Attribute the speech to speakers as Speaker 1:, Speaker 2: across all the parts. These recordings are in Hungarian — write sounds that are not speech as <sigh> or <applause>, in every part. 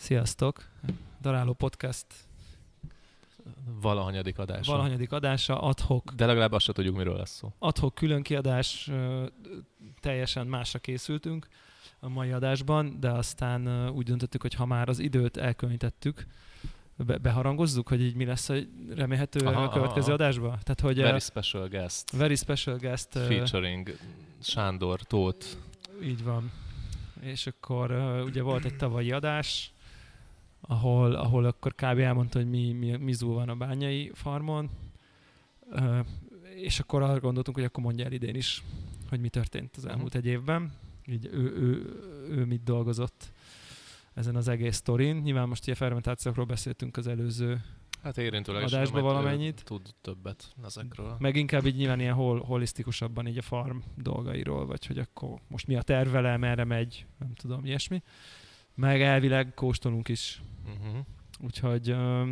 Speaker 1: Sziasztok! Daráló Podcast
Speaker 2: Valahanyadik adása.
Speaker 1: valahanyadik adása, adhok,
Speaker 2: De legalább azt se tudjuk, miről lesz szó.
Speaker 1: adhok külön kiadás, teljesen másra készültünk a mai adásban, de aztán úgy döntöttük, hogy ha már az időt elkülönítettük, be- beharangozzuk, hogy így mi lesz a remélhető
Speaker 2: Aha,
Speaker 1: a következő
Speaker 2: aha.
Speaker 1: adásban? Tehát, hogy
Speaker 2: Very special guest.
Speaker 1: very special guest,
Speaker 2: Featuring Sándor, Tóth.
Speaker 1: így van. És akkor ugye volt egy tavalyi adás, ahol, ahol akkor kb. elmondta, hogy mi, mi, mi zúl van a bányai farmon, és akkor arra gondoltunk, hogy akkor mondja el idén is, hogy mi történt az elmúlt egy évben. Így ő, ő, ő mit dolgozott ezen az egész sztorin. Nyilván most ugye fermentációkról beszéltünk az előző,
Speaker 2: Hát érintőleg
Speaker 1: Adásba valamennyit.
Speaker 2: Tud többet ezekről.
Speaker 1: meg inkább így nyilván ilyen hol, holisztikusabban így a farm dolgairól, vagy hogy akkor most mi a tervele, merre megy, nem tudom, ilyesmi. Meg elvileg kóstolunk is,
Speaker 2: Uh-huh.
Speaker 1: úgyhogy uh,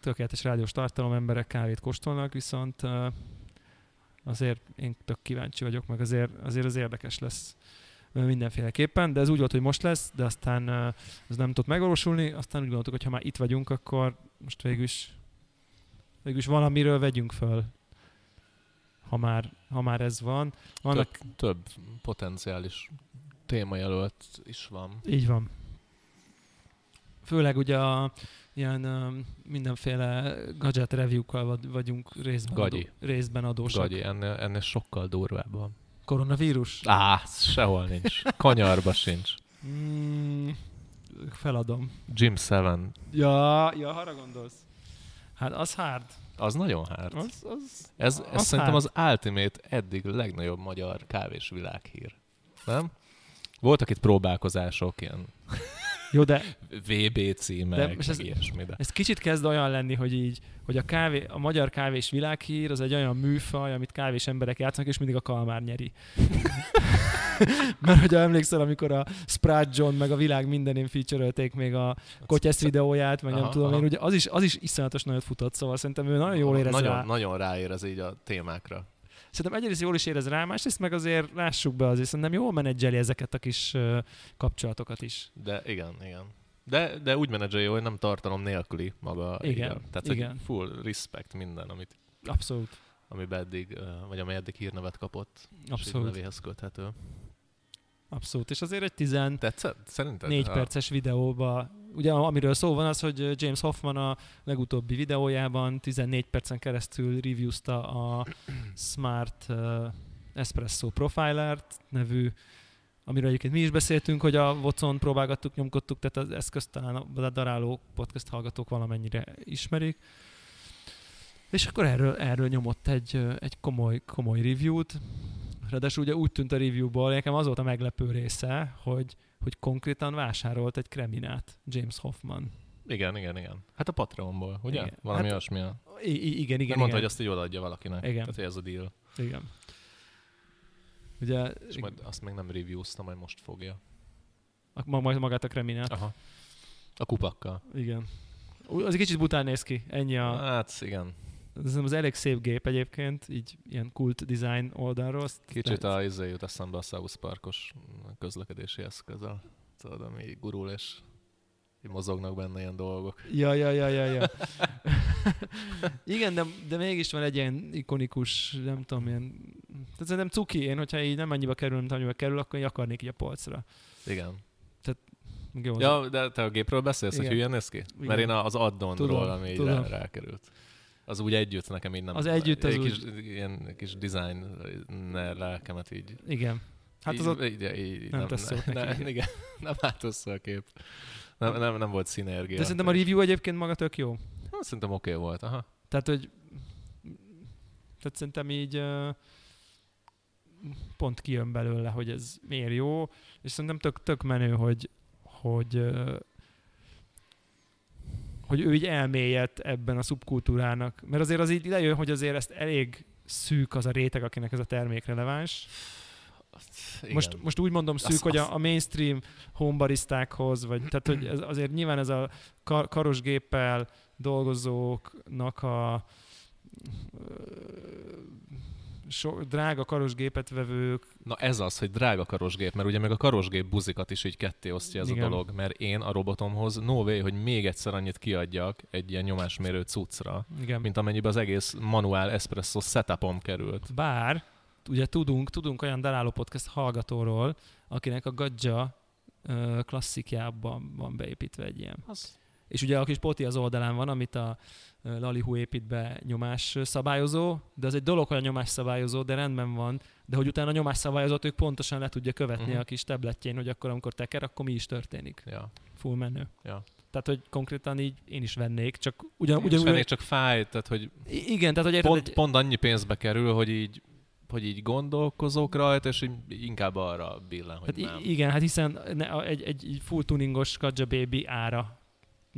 Speaker 1: tökéletes rádiós tartalom, emberek kávét kóstolnak, viszont uh, azért én tök kíváncsi vagyok, meg azért, azért az érdekes lesz mindenféleképpen, de ez úgy volt, hogy most lesz, de aztán uh, ez nem tudott megvalósulni, aztán úgy gondoltuk, hogy ha már itt vagyunk, akkor most végül is, végül is valamiről vegyünk föl, ha már, ha már ez van. Vannak,
Speaker 2: Több, több potenciális témajelölt is van.
Speaker 1: Így van. Főleg ugye a ilyen um, mindenféle gadget review-kkal vagyunk részben,
Speaker 2: Gagyi.
Speaker 1: adó, részben adósak.
Speaker 2: Gagyi, ennél, ennél sokkal durvább van.
Speaker 1: Koronavírus?
Speaker 2: Á, sehol nincs. Kanyarba sincs.
Speaker 1: Mm, feladom.
Speaker 2: Jim Seven.
Speaker 1: Ja, ja, arra gondolsz. Hát az hard.
Speaker 2: Az nagyon hard.
Speaker 1: Az, az,
Speaker 2: Ez,
Speaker 1: az
Speaker 2: ez szerintem
Speaker 1: hard.
Speaker 2: az ultimate eddig legnagyobb magyar kávés világhír. Nem? Voltak itt próbálkozások, ilyen <laughs>
Speaker 1: Jó, de
Speaker 2: VB címek,
Speaker 1: De most ez-
Speaker 2: ilyesmi, de
Speaker 1: ez kicsit kezd olyan lenni, hogy így, hogy a, kávé, a magyar kávés világhír az egy olyan műfaj, amit kávés emberek játszanak, és mindig a kalmár nyeri. <laughs> <laughs> Mert hogyha emlékszel, amikor a Sprite John meg a világ mindenén feature még a Kotyesz videóját, meg nem
Speaker 2: Aha,
Speaker 1: tudom
Speaker 2: aha.
Speaker 1: én, ugye az is, az is iszonyatos nagyot futott, szóval szerintem ő nagyon jól érez
Speaker 2: nagyon,
Speaker 1: rá.
Speaker 2: nagyon ráérez így a témákra.
Speaker 1: Szerintem egyrészt jól is érez rá, másrészt meg azért lássuk be azért, szerintem jól menedzseli ezeket a kis kapcsolatokat is.
Speaker 2: De igen, igen. De, de úgy menedzselje, hogy nem tartalom nélküli maga.
Speaker 1: Igen,
Speaker 2: Tehát
Speaker 1: igen.
Speaker 2: Full respect minden, amit,
Speaker 1: Abszolút.
Speaker 2: amiben eddig, vagy amely eddig hírnevet kapott. És
Speaker 1: Abszolút.
Speaker 2: nevéhez köthető.
Speaker 1: Abszolút. És azért egy 14
Speaker 2: Tetszett? Szerinted?
Speaker 1: perces videóba, ugye amiről szó van az, hogy James Hoffman a legutóbbi videójában 14 percen keresztül reviewzta a Smart Espresso Profilert nevű amiről egyébként mi is beszéltünk, hogy a Watson próbálgattuk, nyomkodtuk, tehát az eszközt talán a daráló podcast hallgatók valamennyire ismerik. És akkor erről, erről nyomott egy, egy komoly, komoly review-t. Ráadásul ugye úgy tűnt a reviewból, nekem az volt a meglepő része, hogy, hogy konkrétan vásárolt egy kreminát James Hoffman.
Speaker 2: Igen, igen, igen. Hát a Patreonból, ugye?
Speaker 1: Igen.
Speaker 2: Valami
Speaker 1: Hát-
Speaker 2: olyasmi. a-
Speaker 1: I- igen, igen,
Speaker 2: Nem mondta,
Speaker 1: igen.
Speaker 2: hogy azt így odaadja valakinek.
Speaker 1: Igen.
Speaker 2: Tehát hogy ez a deal.
Speaker 1: igen. Ugye,
Speaker 2: És majd azt még nem reviewzta, majd most fogja.
Speaker 1: a- ma- majd magát a kreminát.
Speaker 2: Aha. A kupakkal.
Speaker 1: Igen. Az egy kicsit bután néz ki, ennyi a...
Speaker 2: Hát igen.
Speaker 1: Ez az elég szép gép egyébként, így ilyen kult design oldalról.
Speaker 2: Kicsit
Speaker 1: lehet-
Speaker 2: a izé jut eszembe a South Parkos közlekedési eszközel. Tudod, ami gurul és mozognak benne ilyen dolgok.
Speaker 1: Ja, ja, ja, ja, ja. <laughs> Igen, de, de mégis van egy ilyen ikonikus, nem tudom, ilyen... Tehát szerintem cuki, én, hogyha így nem annyiba kerül, mint annyiba kerül, akkor így akarnék így a polcra.
Speaker 2: Igen.
Speaker 1: Jó, az-
Speaker 2: Ja, de te a gépről beszélsz,
Speaker 1: Igen.
Speaker 2: hogy hülyen néz ki?
Speaker 1: Igen.
Speaker 2: Mert én az addonról, ami
Speaker 1: tudom.
Speaker 2: rá, rákerült. Az úgy együtt nekem így nem...
Speaker 1: Az együtt az
Speaker 2: egy
Speaker 1: úgy-
Speaker 2: kis, Ilyen kis design lelkemet így...
Speaker 1: Igen. Hát az
Speaker 2: így,
Speaker 1: ott
Speaker 2: így, így,
Speaker 1: nem tesz jót
Speaker 2: ne,
Speaker 1: neki.
Speaker 2: ne, igen, <laughs> nem állt össze a kép. Nem, nem, nem volt szinergia.
Speaker 1: De szerintem a review egyébként maga tök jó.
Speaker 2: Hát, Szerintem oké okay volt, aha.
Speaker 1: Tehát, hogy tehát szerintem így pont kijön belőle, hogy ez miért jó, és szerintem tök, tök menő, hogy, hogy, ö, hogy ő így elmélyed ebben a szubkultúrának. Mert azért az így lejön, hogy azért ezt elég szűk az a réteg, akinek ez a termék releváns.
Speaker 2: Igen.
Speaker 1: Most, most úgy mondom szűk,
Speaker 2: Azt-
Speaker 1: hogy a, a mainstream homebarisztákhoz, vagy tehát hogy ez azért nyilván ez a kar, karos géppel dolgozóknak a so, drága karosgépet vevők,
Speaker 2: Na ez az, hogy drága karosgép, mert ugye meg a karosgép buzikat is így ketté osztja ez
Speaker 1: Igen.
Speaker 2: a dolog, mert én a robotomhoz no way, hogy még egyszer annyit kiadjak egy ilyen nyomásmérő cuccra,
Speaker 1: igen,
Speaker 2: mint amennyibe az egész manuál espresso setupom került.
Speaker 1: Bár, ugye tudunk, tudunk olyan daráló podcast hallgatóról, akinek a gadja klasszikjában van beépítve egy ilyen.
Speaker 2: Az...
Speaker 1: És ugye a kis poti az oldalán van, amit a Lalihu épít be nyomás szabályozó, de az egy dolog, hogy a nyomás szabályozó, de rendben van, de hogy utána a nyomás szabályozót ők pontosan le tudja követni uh-huh. a kis tabletjén, hogy akkor amikor teker, akkor mi is történik.
Speaker 2: Ja.
Speaker 1: Full menő.
Speaker 2: Ja.
Speaker 1: Tehát, hogy konkrétan így én is vennék, csak ugyan,
Speaker 2: Ugyan,
Speaker 1: ugyanúgy...
Speaker 2: Ugyan, csak fáj, tehát hogy
Speaker 1: Igen, tehát hogy érted,
Speaker 2: pont,
Speaker 1: egy,
Speaker 2: pont annyi pénzbe kerül, hogy így hogy így gondolkozok rajta, és így inkább arra billen, hogy
Speaker 1: Hát
Speaker 2: nem.
Speaker 1: igen, hát hiszen ne, egy, egy, full tuningos Kadja Baby ára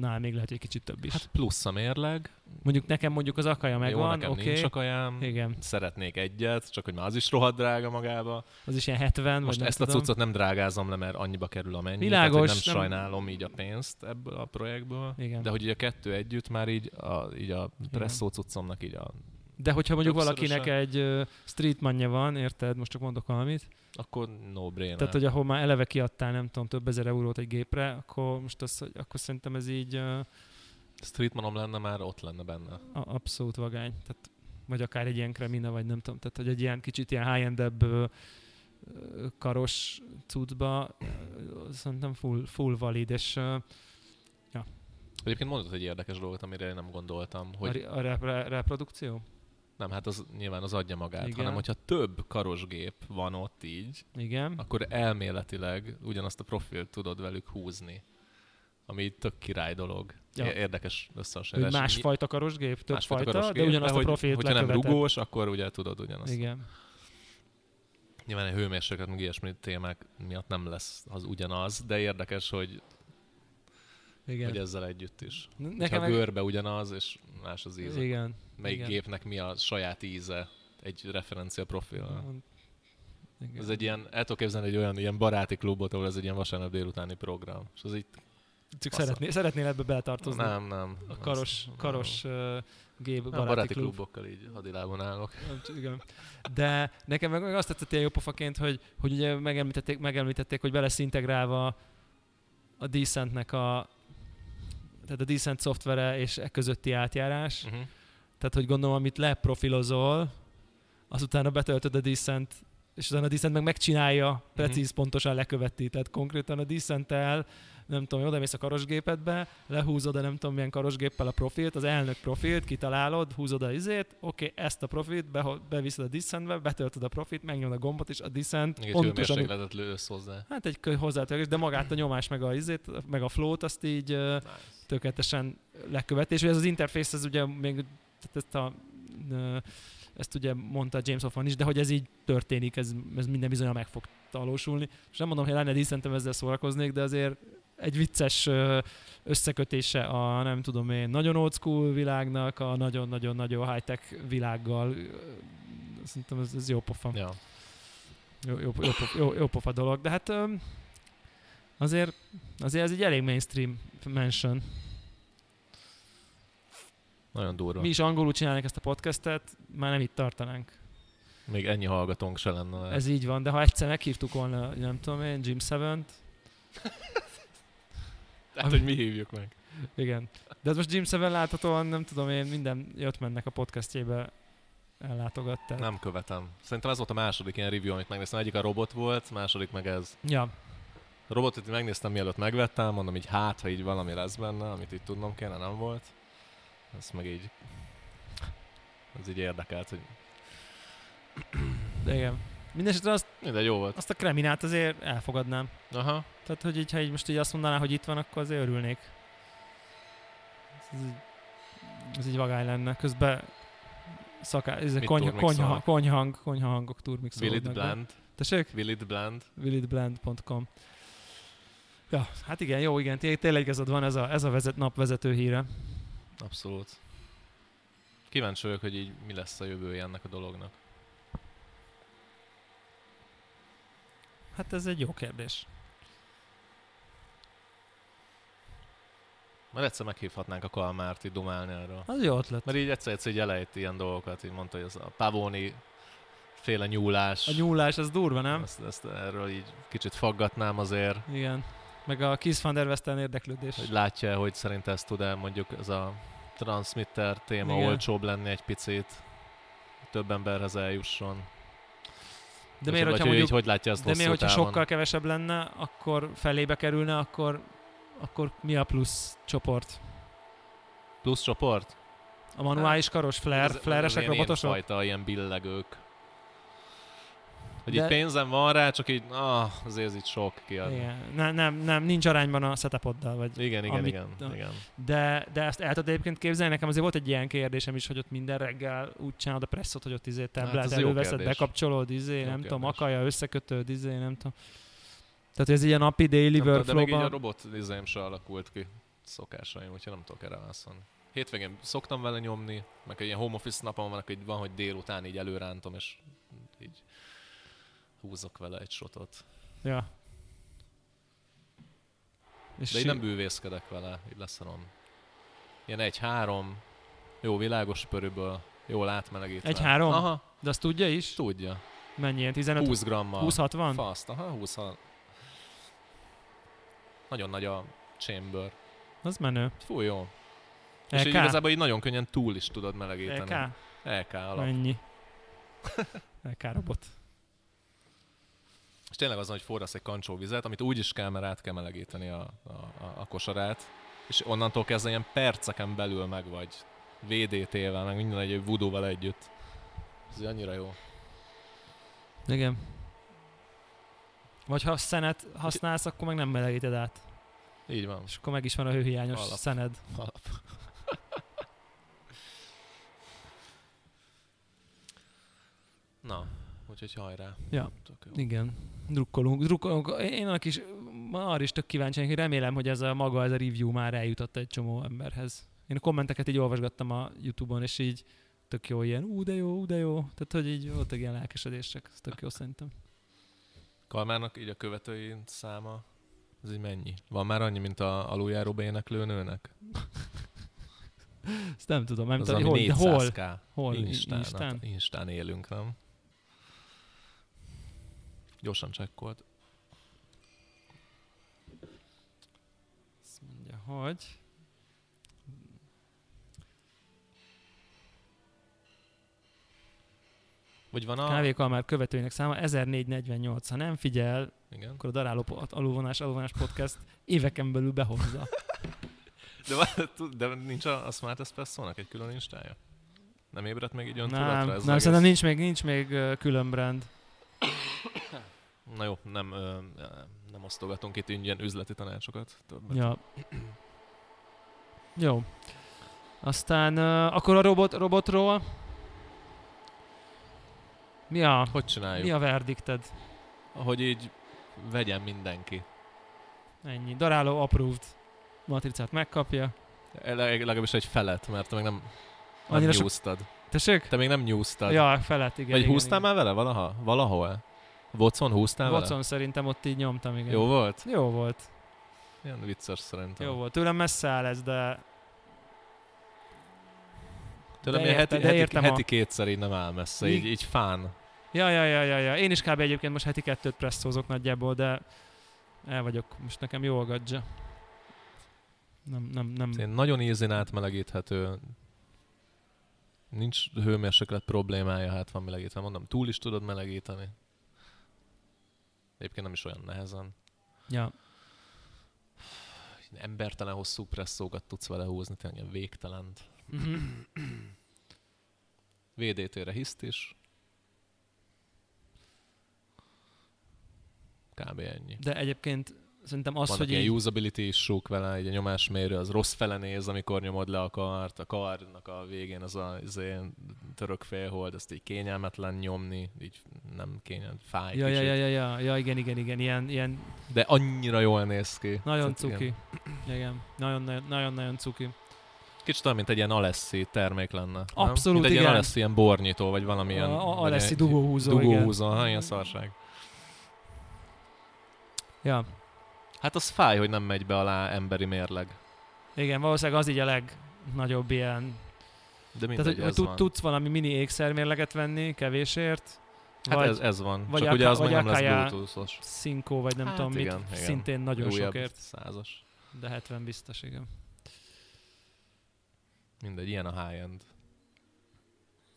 Speaker 1: nál még lehet, hogy egy kicsit több is. Hát,
Speaker 2: Hát plusz a mérleg.
Speaker 1: mondjuk nekem mondjuk az akaja megvan,
Speaker 2: nekem
Speaker 1: oké.
Speaker 2: nincs
Speaker 1: Okay.
Speaker 2: akajám.
Speaker 1: Igen,
Speaker 2: Szeretnék egyet, csak hogy már az is rohadt drága magába.
Speaker 1: az is ilyen 70,
Speaker 2: Most
Speaker 1: vagy
Speaker 2: ezt
Speaker 1: nem
Speaker 2: a
Speaker 1: tudom.
Speaker 2: cuccot nem drágázom le, mert annyiba kerül amennyi.
Speaker 1: Világos,
Speaker 2: tehát, nem,
Speaker 1: nem-
Speaker 2: sajnálom így a pénzt ebből a projektből.
Speaker 1: Igen.
Speaker 2: De hogy így a kettő együtt már így a, így a presszó cuccomnak így a...
Speaker 1: De hogyha mondjuk valakinek egy uh, streetmanja van, érted, most csak mondok valamit,
Speaker 2: Akkor no brainer.
Speaker 1: tehát hogy ahol már eleve kiadtál, nem tudom, több ezer eurót egy gépre, akkor most az, akkor szerintem ez így uh,
Speaker 2: Streetmanom lenne már, ott lenne benne.
Speaker 1: a- abszolút vagány. Tehát, vagy akár egy ilyen kremina, vagy nem tudom, tehát hogy egy ilyen kicsit ilyen high-endebb ö, karos cuccba ö, szerintem full, full valid, és ö,
Speaker 2: Egyébként mondod egy érdekes dolgot, amire én nem gondoltam,
Speaker 1: a,
Speaker 2: hogy
Speaker 1: a re- re- reprodukció?
Speaker 2: Nem, hát az nyilván az adja magát,
Speaker 1: Igen.
Speaker 2: hanem hogyha több karosgép van ott így,
Speaker 1: Igen.
Speaker 2: akkor elméletileg ugyanazt a profilt tudod velük húzni. Ami így tök király dolog.
Speaker 1: Ja.
Speaker 2: Érdekes
Speaker 1: Hogy
Speaker 2: összehasonlítás.
Speaker 1: másfajta karosgép, több
Speaker 2: Másfajta
Speaker 1: fajta,
Speaker 2: karosgép,
Speaker 1: de ugyanazt a
Speaker 2: hogy-
Speaker 1: profilt
Speaker 2: Hogyha nem rugós, akkor ugye tudod ugyanazt.
Speaker 1: Igen.
Speaker 2: Nyilván egy hőmérséklet, meg ilyesmi témák miatt nem lesz az ugyanaz, de érdekes, hogy,
Speaker 1: Igen.
Speaker 2: hogy ezzel együtt is.
Speaker 1: Nekem
Speaker 2: a görbe ugyanaz, és más az íze.
Speaker 1: Igen.
Speaker 2: Melyik
Speaker 1: igen.
Speaker 2: gépnek mi a saját íze egy referencia profil.
Speaker 1: Igen.
Speaker 2: Ez egy ilyen, el tudok képzelni egy olyan ilyen baráti klubot, ahol ez egy ilyen vasárnap délutáni program. És az így,
Speaker 1: Csak szeretné, szeretnél ebbe beletartozni?
Speaker 2: nem, nem.
Speaker 1: A karos,
Speaker 2: Az-
Speaker 1: karos uh, gép
Speaker 2: nem,
Speaker 1: baráti,
Speaker 2: baráti
Speaker 1: klub.
Speaker 2: klubokkal így hadilában állok.
Speaker 1: Nem, Igen. De nekem meg meg azt tetszett ilyen jó pofaként, hogy, hogy ugye megemlítették, megemlítették, hogy be lesz integrálva a Decentnek a tehát a Decent szoftvere és e közötti átjárás.
Speaker 2: Uh-huh.
Speaker 1: Tehát, hogy gondolom, amit leprofilozol, az utána betöltöd a Decent, és utána a Decent meg megcsinálja, precíz, pontosan leköveti. Tehát konkrétan a Decent-tel, nem tudom, oda mész a karosgépedbe, lehúzod a nem tudom milyen karosgéppel a profilt, az elnök profilt, kitalálod, húzod a izét, oké, ezt a profilt, beho- beviszed a Decentbe, betöltöd a profit, megnyomod a gombot, és a Decent
Speaker 2: Még egy
Speaker 1: pontosan
Speaker 2: hőmérsékletet lősz hozzá.
Speaker 1: Hát egy hozzátörés, de magát a nyomás, meg a izét, meg a flow-t, azt így
Speaker 2: Nice.
Speaker 1: tökéletesen lekövet, és ez az interfész, ez ugye még tehát ezt, a, ezt ugye mondta James Hoffman is, de hogy ez így történik, ez, ez minden bizonyal meg fog valósulni. És nem mondom, hogy lenne díszentem ezzel szórakoznék, de azért egy vicces összekötése a nem tudom én, nagyon old school világnak, a nagyon-nagyon-nagyon high-tech világgal. Szerintem ez, ez jó pofa.
Speaker 2: Ja.
Speaker 1: Jó, jó, jó, pofa- jó, jó pofa dolog, de hát azért, azért ez egy elég mainstream mention.
Speaker 2: Nagyon durva.
Speaker 1: Mi is angolul csinálnánk ezt a podcastet, már nem itt tartanánk.
Speaker 2: Még ennyi hallgatónk se lenne.
Speaker 1: Ez így van, de ha egyszer meghívtuk volna, nem tudom én, Jim Seven-t, <laughs>
Speaker 2: Tehát, hogy mi hívjuk meg.
Speaker 1: igen. De ez most Jim Seven láthatóan, nem tudom én, minden jött mennek a podcastjébe ellátogat. Tehát.
Speaker 2: Nem követem. Szerintem ez volt a második ilyen review, amit megnéztem. Egyik a robot volt, második meg ez.
Speaker 1: Ja,
Speaker 2: A robotot megnéztem, mielőtt megvettem, mondom így hát, ha így valami lesz benne, amit így tudnom kéne, nem volt. Ez meg így... Ez így érdekelt, hogy
Speaker 1: de igen. Mindenesetre azt,
Speaker 2: mindegy, jó volt.
Speaker 1: azt a kreminát azért elfogadnám.
Speaker 2: Aha.
Speaker 1: Tehát, hogy így, ha így most így azt mondaná, hogy itt van, akkor azért örülnék. Ez így, ez így vagány lenne. Közben szaká, ez
Speaker 2: Mit
Speaker 1: konyha, konyha, konyhang, konyhahangok
Speaker 2: Will
Speaker 1: turmixolódnak.
Speaker 2: it
Speaker 1: be.
Speaker 2: blend?
Speaker 1: Tessék?
Speaker 2: Will it blend?
Speaker 1: willitblend.com Ja, hát igen, jó, igen, té- tényleg igazad van, ez a, ez a vezet, napvezető híre.
Speaker 2: Abszolút. Kíváncsi vagyok, hogy így mi lesz a jövője ennek a dolognak.
Speaker 1: Hát ez egy jó kérdés.
Speaker 2: Majd egyszer meghívhatnánk a Kalmárt így dumálni erről.
Speaker 1: Az jó ötlet.
Speaker 2: Mert így egyszer-egyszer így elejt ilyen dolgokat, így mondta, hogy ez a Pavoni féle nyúlás.
Speaker 1: A nyúlás, az durva, nem?
Speaker 2: Ezt, ezt erről így kicsit faggatnám azért,
Speaker 1: Igen. Meg a Kiss van der Westen érdeklődés.
Speaker 2: hogy látja, hogy szerint ezt tud-e mondjuk ez a transmitter téma
Speaker 1: Igen.
Speaker 2: olcsóbb lenni egy picit, több emberhez eljusson.
Speaker 1: De miért,
Speaker 2: hogy,
Speaker 1: hogyha
Speaker 2: hogy,
Speaker 1: mondjuk,
Speaker 2: így, hogy látja ezt
Speaker 1: de miért, hogyha
Speaker 2: távon?
Speaker 1: sokkal kevesebb lenne, akkor felébe kerülne, akkor, akkor mi a plusz csoport?
Speaker 2: Plusz csoport?
Speaker 1: A manuális karos, flare,
Speaker 2: Ez-
Speaker 1: flare-esek,
Speaker 2: ilyen-
Speaker 1: robotosok?
Speaker 2: Ilyen fajta, ilyen billegők. Hogy
Speaker 1: De-
Speaker 2: itt pénzem van rá, csak így, ah, azért itt sok kiadni.
Speaker 1: Igen. Nem, nem, nem, nincs arányban a setupoddal, vagy
Speaker 2: Igen, igen,
Speaker 1: Amit-
Speaker 2: igen, igen.
Speaker 1: De, de ezt el tudod egyébként képzelni? Nekem azért volt egy ilyen kérdésem is, hogy ott minden reggel úgy csinálod a presszot, hogy ott izé táblát
Speaker 2: Hát ez jó
Speaker 1: előveszed, bekapcsolod, izé,
Speaker 2: Jó
Speaker 1: nem
Speaker 2: kérdés.
Speaker 1: tudom, akaja, összekötöd, izé, nem tudom. Tehát ez ilyen napi daily
Speaker 2: Nem tudom, de még így a robot izém se alakult ki szokásaim, úgyhogy nem tudok erre válaszolni. Hétvégén szoktam vele nyomni, meg egy ilyen home office napon van, így van, hogy délután így előrántom, és így húzok vele egy sotot.
Speaker 1: Ja. És
Speaker 2: De így nem bűvészkedek vele, így leszarom. Ilyen egy-három, jó világos pörűből, jól átmelegítve.
Speaker 1: Egy-három?
Speaker 2: Aha,
Speaker 1: De azt tudja is?
Speaker 2: tudja.
Speaker 1: Mennyi ilyen? 15?
Speaker 2: 20 grammal.
Speaker 1: 20-60?
Speaker 2: Faszt, aha, 20 Nagyon nagy a chamber.
Speaker 1: Az menő.
Speaker 2: Fú, jó. És így
Speaker 1: LK?
Speaker 2: igazából így nagyon könnyen túl is tudod melegíteni.
Speaker 1: LK?
Speaker 2: LK alap.
Speaker 1: Mennyi? <laughs> LK robot.
Speaker 2: És tényleg az, hogy forrasz egy kancsó vizet, amit úgy is kell, mert át kell melegíteni a, a, a, a kosarát, és onnantól kezdve ilyen perceken belül meg vagy. VDT-vel, meg minden egy voodoo együtt. Ez annyira jó.
Speaker 1: Igen. Vagy ha szenet használsz, akkor meg nem melegíted át.
Speaker 2: Így van.
Speaker 1: És akkor meg is van a hőhiányos
Speaker 2: Alap.
Speaker 1: szened.
Speaker 2: Alap. <laughs> Na, úgyhogy hajrá.
Speaker 1: Ja. Igen. Drukkolunk, drukkolunk. Én annak is, arra is tök kíváncsi, vagyok, hogy remélem, hogy ez a maga, ez a review már eljutott egy csomó emberhez. Én a kommenteket így olvasgattam a Youtube-on, és így tök jó ilyen, ú de jó, ú de jó. Tehát, hogy így voltak ilyen lelkesedések, ez tök jó szerintem.
Speaker 2: Kalmárnak így a követői száma, ez így mennyi? Van már annyi, mint a aluljáróba éneklő nőnek?
Speaker 1: Ezt nem tudom, nem tudom, hol, hol,
Speaker 2: 400k.
Speaker 1: hol,
Speaker 2: Instán,
Speaker 1: Instán?
Speaker 2: hát Instán élünk, nem? Gyorsan csekkolt.
Speaker 1: Azt mondja, hogy...
Speaker 2: Vagy van a...
Speaker 1: Kávékalmár követőinek száma 1448. Ha nem figyel,
Speaker 2: Igen.
Speaker 1: akkor a Daráló alulvonás, alulvonás podcast éveken belül behozza. <laughs>
Speaker 2: De, de nincs a, a Smart Espresso-nak egy külön instája? Nem ébredt még így öntudatra
Speaker 1: nem,
Speaker 2: ez
Speaker 1: nem szerintem nincs még, nincs még külön brand.
Speaker 2: Na jó, nem, ö, nem osztogatunk itt ingyen üzleti tanácsokat. Többet.
Speaker 1: Ja. Jó. Aztán uh, akkor a robot, robotról. Mi a,
Speaker 2: Hogy csináljuk?
Speaker 1: mi a verdikted?
Speaker 2: Hogy így vegyen mindenki.
Speaker 1: Ennyi. Daráló approved. Matricát megkapja.
Speaker 2: Leg- Legalábbis egy felet, mert te még nem, nem
Speaker 1: Annyira sok-
Speaker 2: nyúztad.
Speaker 1: Tessék?
Speaker 2: Te még nem nyúztad.
Speaker 1: Ja, felett, igen.
Speaker 2: Vagy
Speaker 1: igen,
Speaker 2: húztál
Speaker 1: igen.
Speaker 2: már vele valaha? Valahol? Watson húztál vele?
Speaker 1: Watson szerintem ott így nyomtam, igen.
Speaker 2: Jó volt?
Speaker 1: Jó volt.
Speaker 2: Ilyen vicces szerintem.
Speaker 1: Jó volt. Tőlem messze áll ez, de
Speaker 2: Tőlem
Speaker 1: De érte-
Speaker 2: heti,
Speaker 1: de
Speaker 2: heti,
Speaker 1: értem
Speaker 2: heti
Speaker 1: a-
Speaker 2: kétszer így nem áll messze, így,
Speaker 1: Így-
Speaker 2: fán.
Speaker 1: Ja, ja, ja, ja, ja. Én is kb. egyébként most heti kettőt presszózok nagyjából, de el vagyok. Most nekem jó a gadzsa. Nem, nem, nem.
Speaker 2: Én nagyon easy átmelegíthető. Nincs hőmérséklet problémája, hát van melegítve. Mondom, túl is tudod melegíteni. Egyébként nem is olyan nehezen.
Speaker 1: Ja.
Speaker 2: Embertelen hosszú presszókat tudsz vele húzni, tényleg végtelent. <humming> VDT-re hiszt is. Kb. ennyi.
Speaker 1: De egyébként szerintem az,
Speaker 2: Vannak
Speaker 1: hogy
Speaker 2: ilyen
Speaker 1: így,
Speaker 2: usability issue vele, egy nyomásmérő, az rossz fele néz, amikor nyomod le a kart, a karnak a végén az a az ilyen török félhold, ezt így kényelmetlen nyomni, így nem kényelmet, fáj
Speaker 1: ja,
Speaker 2: kicsit.
Speaker 1: ja, ja, ja, ja, igen, igen, igen, ilyen, ilyen
Speaker 2: De annyira jól néz ki.
Speaker 1: nagyon
Speaker 2: Tehát
Speaker 1: cuki.
Speaker 2: ilyen-
Speaker 1: Igen, nagyon, nagyon, nagyon, nagyon cuki.
Speaker 2: Kicsit olyan, mint egy ilyen Alessi termék lenne. nem?
Speaker 1: Abszolút,
Speaker 2: mint egy
Speaker 1: igen.
Speaker 2: ilyen Alessi ilyen bornyitó, vagy valamilyen...
Speaker 1: A- Alessi
Speaker 2: egy-
Speaker 1: dugóhúzó, igen.
Speaker 2: Dugóhúzó, ha, ilyen szarság.
Speaker 1: Ja,
Speaker 2: Hát az fáj, hogy nem megy be alá emberi mérleg.
Speaker 1: igen, valószínűleg az így a legnagyobb ilyen
Speaker 2: De mindegy,
Speaker 1: Tehát, hogy, hogy tud,
Speaker 2: van.
Speaker 1: tudsz valami mini ékszermérleget venni kevésért,
Speaker 2: Hát
Speaker 1: vagy
Speaker 2: ez, ez van.
Speaker 1: vagy
Speaker 2: Csak ugye
Speaker 1: Aka-
Speaker 2: az meg
Speaker 1: vagy
Speaker 2: nem lesz Bluetooth-os.
Speaker 1: Cinco, vagy nem
Speaker 2: Hát
Speaker 1: tudom
Speaker 2: igen,
Speaker 1: mit,
Speaker 2: igen.
Speaker 1: szintén nagyon
Speaker 2: Újabb
Speaker 1: sokért,
Speaker 2: Százas.
Speaker 1: de 70 biztos, igen.
Speaker 2: Mindegy, ilyen a high-end.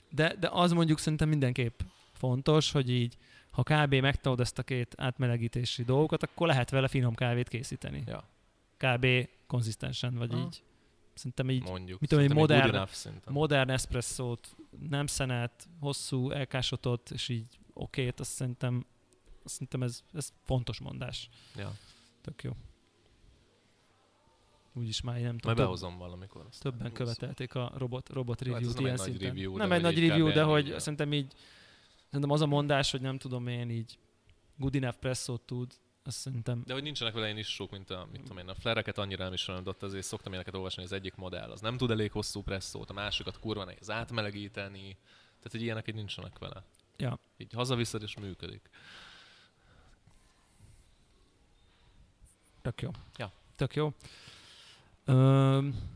Speaker 1: De, de az mondjuk szerintem mindenképp fontos, hogy így, ha kb. megtanulod ezt a két átmelegítési dolgokat, akkor lehet vele finom kávét készíteni.
Speaker 2: Ja.
Speaker 1: Kb. konzisztensen, vagy
Speaker 2: Aha.
Speaker 1: így. Szerintem így
Speaker 2: Mondjuk.
Speaker 1: mit tudom
Speaker 2: Szerintem így
Speaker 1: modern-
Speaker 2: enough szinten.
Speaker 1: modern eszpresszót, nem szenet, hosszú, elkásotot, és így okét, azt szerintem, azt szerintem ez, ez fontos mondás.
Speaker 2: ja.
Speaker 1: Tök jó. Úgyis már én nem
Speaker 2: Majd
Speaker 1: tudom, több,
Speaker 2: behozom valamikor. Azt
Speaker 1: többen követelték a robot, robot
Speaker 2: Hát
Speaker 1: review-t ilyen
Speaker 2: egy nagy
Speaker 1: szinten.
Speaker 2: review, de
Speaker 1: nem
Speaker 2: hogy
Speaker 1: egy nagy review, de hogy szerintem így szerintem az a mondás, hogy nem tudom én így good enough presszót tud, azt szerintem
Speaker 2: De hogy nincsenek vele ilyen issúk, mint a, mit tudom én, a flereket annyira nem de ott azért szoktam ilyeneket olvasni, hogy az egyik modell az nem tud elég hosszú presszót, a másikat kurva nehéz átmelegíteni, tehát hogy ilyenek így nincsenek vele.
Speaker 1: Ja.
Speaker 2: Így hazaviszed és működik.
Speaker 1: tök jó.
Speaker 2: Ja.
Speaker 1: Tök jó. Öm,